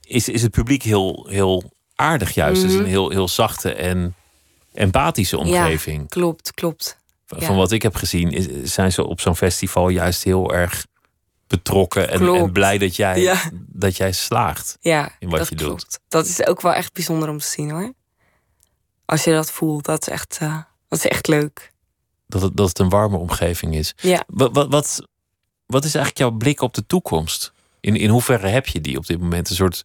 Speaker 4: is, is het publiek heel, heel aardig juist. Het is een heel, heel zachte en empathische omgeving.
Speaker 5: Ja, klopt, klopt.
Speaker 4: Van, wat ik heb gezien is, zijn ze op zo'n festival juist heel erg betrokken en, en, blij dat jij, dat jij slaagt
Speaker 5: ja,
Speaker 4: in wat
Speaker 5: dat
Speaker 4: je
Speaker 5: klopt.
Speaker 4: doet.
Speaker 5: Dat is ook wel echt bijzonder om te zien hoor. Als je dat voelt, dat is echt, uh, dat is echt leuk.
Speaker 4: Dat het, dat het een warme omgeving is.
Speaker 5: Ja.
Speaker 4: Wat, wat, wat, wat is eigenlijk jouw blik op de toekomst? In, in hoeverre heb je die op dit moment? Een soort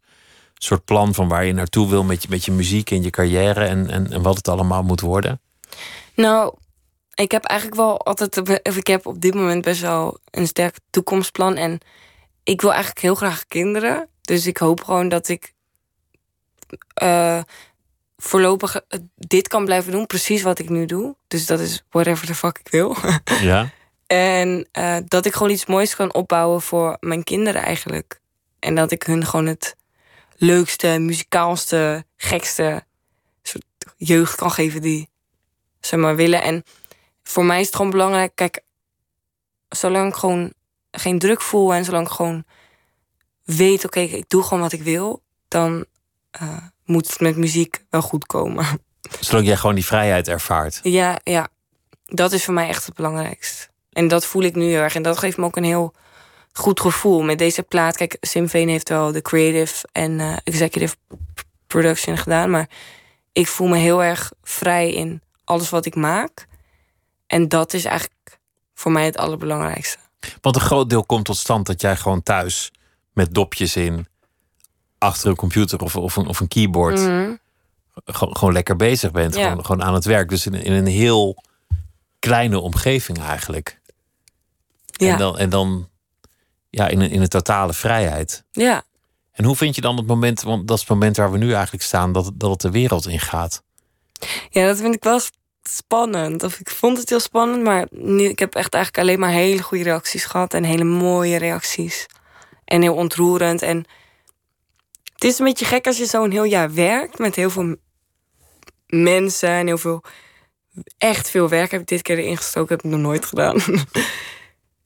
Speaker 4: soort plan van waar je naartoe wil met je, met je muziek en je carrière en, en, en wat het allemaal moet worden?
Speaker 5: Nou, ik heb eigenlijk wel altijd, of ik heb op dit moment best wel een sterk toekomstplan. En ik wil eigenlijk heel graag kinderen. Dus ik hoop gewoon dat ik uh, voorlopig dit kan blijven doen. Precies wat ik nu doe. Dus dat is whatever the fuck ik wil. *laughs*
Speaker 4: Ja.
Speaker 5: en uh, dat ik gewoon iets moois kan opbouwen voor mijn kinderen eigenlijk. En dat ik hun gewoon het leukste, muzikaalste, gekste soort jeugd kan geven die ze maar willen. En voor mij is het gewoon belangrijk, kijk, zolang ik gewoon geen druk voel en zolang ik gewoon weet, oké, ik doe gewoon wat ik wil, dan uh, moet het met muziek wel goed komen. *laughs*
Speaker 4: Zodat jij gewoon die vrijheid ervaart.
Speaker 5: Ja, ja, dat is voor mij echt het belangrijkste. En dat voel ik nu heel erg. En dat geeft me ook een heel goed gevoel met deze plaat. Kijk, Sim Veen heeft wel de creative en uh, executive production gedaan. Maar ik voel me heel erg vrij in alles wat ik maak. En dat is eigenlijk voor mij het allerbelangrijkste.
Speaker 4: Want een groot deel komt tot stand dat jij gewoon thuis met dopjes in achter een computer of, of, een, of een keyboard
Speaker 5: Mhm.
Speaker 4: gewoon, gewoon lekker bezig bent.
Speaker 5: Ja.
Speaker 4: Gewoon, gewoon aan het werk. Dus in, in een heel kleine omgeving eigenlijk.
Speaker 5: Ja.
Speaker 4: En dan, en dan ja, in, een, in een totale vrijheid.
Speaker 5: Ja.
Speaker 4: En hoe vind je dan het moment, want dat is het moment waar we nu eigenlijk staan, dat, dat het de wereld in gaat?
Speaker 5: ja, dat vind ik wel sp- spannend. Of ik vond het heel spannend, maar ik heb echt eigenlijk alleen maar hele goede reacties gehad. En hele mooie reacties. En heel ontroerend. En het is een beetje gek als je zo'n heel jaar werkt met heel veel mensen en heel veel, echt veel werk heb ik dit keer erin gestoken, heb ik nog nooit gedaan. *laughs*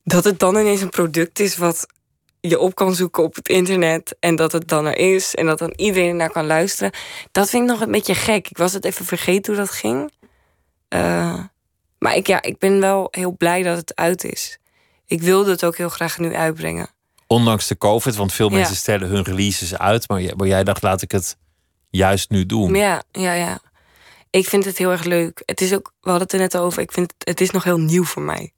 Speaker 5: dat het dan ineens een product is wat je op kan zoeken op het internet en dat het dan er is en dat dan iedereen naar kan luisteren. Dat vind ik nog een beetje gek. Ik was het even vergeten hoe dat ging. Eh, maar ik, ja, ik ben wel heel blij dat het uit is. Ik wilde het ook heel graag nu uitbrengen.
Speaker 4: Ondanks de COVID, want veel
Speaker 5: Ja.
Speaker 4: mensen stellen hun releases uit, maar jij, maar jij dacht, laat ik het juist nu doen.
Speaker 5: Ja, ja, ja. Ik vind het heel erg leuk. Het is ook, we hadden het er net over, ik vind het, het is nog heel nieuw voor mij.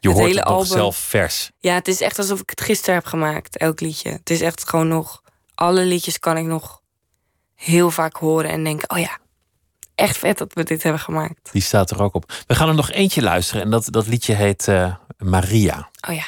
Speaker 4: Je
Speaker 5: het
Speaker 4: hoort
Speaker 5: hele
Speaker 4: het
Speaker 5: album-
Speaker 4: zelf vers.
Speaker 5: Ja, het is echt alsof ik het gisteren heb gemaakt, elk liedje. Het is echt gewoon nog, alle liedjes kan ik nog heel vaak horen en denken, oh ja, echt vet dat we dit hebben gemaakt.
Speaker 4: Die staat er ook op. We gaan er nog eentje luisteren en dat, dat liedje heet eh, Maria.
Speaker 5: Oh ja.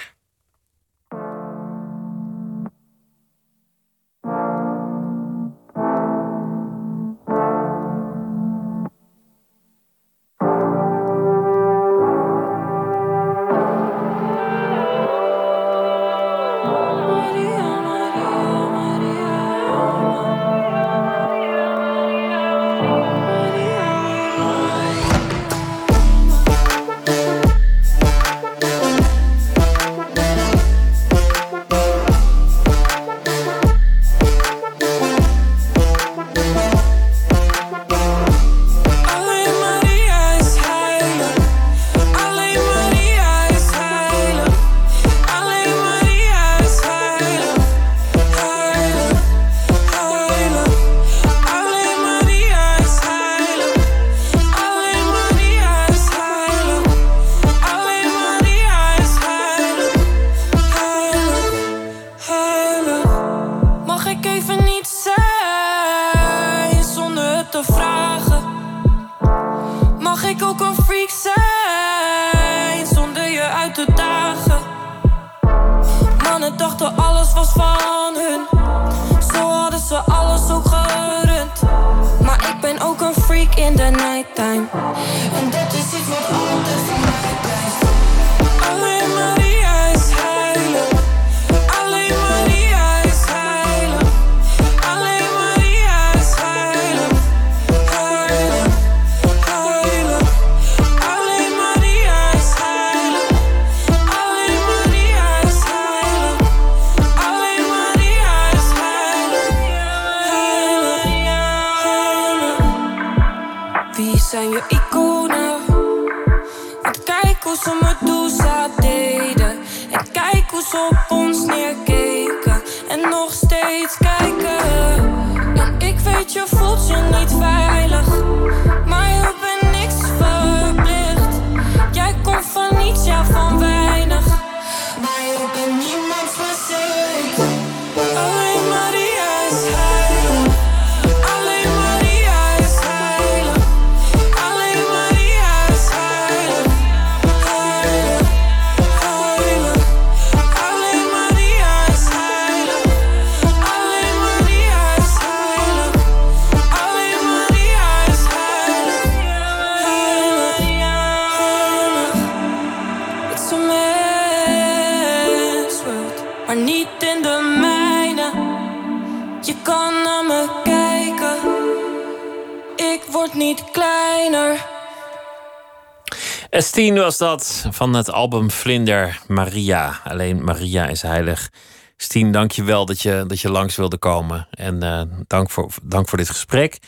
Speaker 8: 16 was dat van het
Speaker 4: album Vlinder Maria. Alleen Maria is heilig. Stien, dank je wel dat je, dat je langs wilde komen. En eh, dank, voor, dank voor dit gesprek.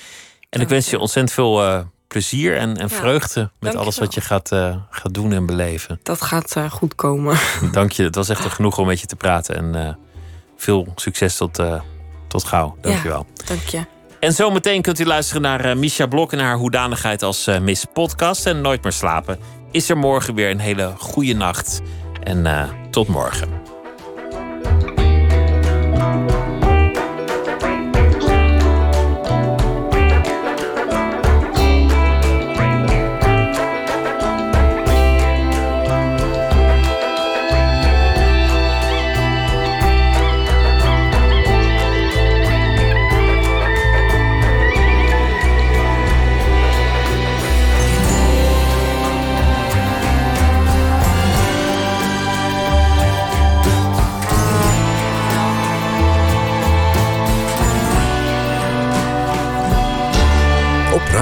Speaker 4: En ik wens je ontzettend veel eh, plezier en, en vreugde met alles wat je gaat, uh, gaat doen en beleven.
Speaker 5: Dat gaat goed komen. *laughs*
Speaker 4: Dank je. Het was echt genoeg om met je te praten. En veel succes tot, tot gauw. Dank je wel.
Speaker 5: Dank je.
Speaker 4: En zometeen kunt u luisteren naar Misha Blok en haar hoedanigheid als Miss Podcast en Nooit meer slapen is er morgen weer een hele goede nacht. En eh, tot morgen.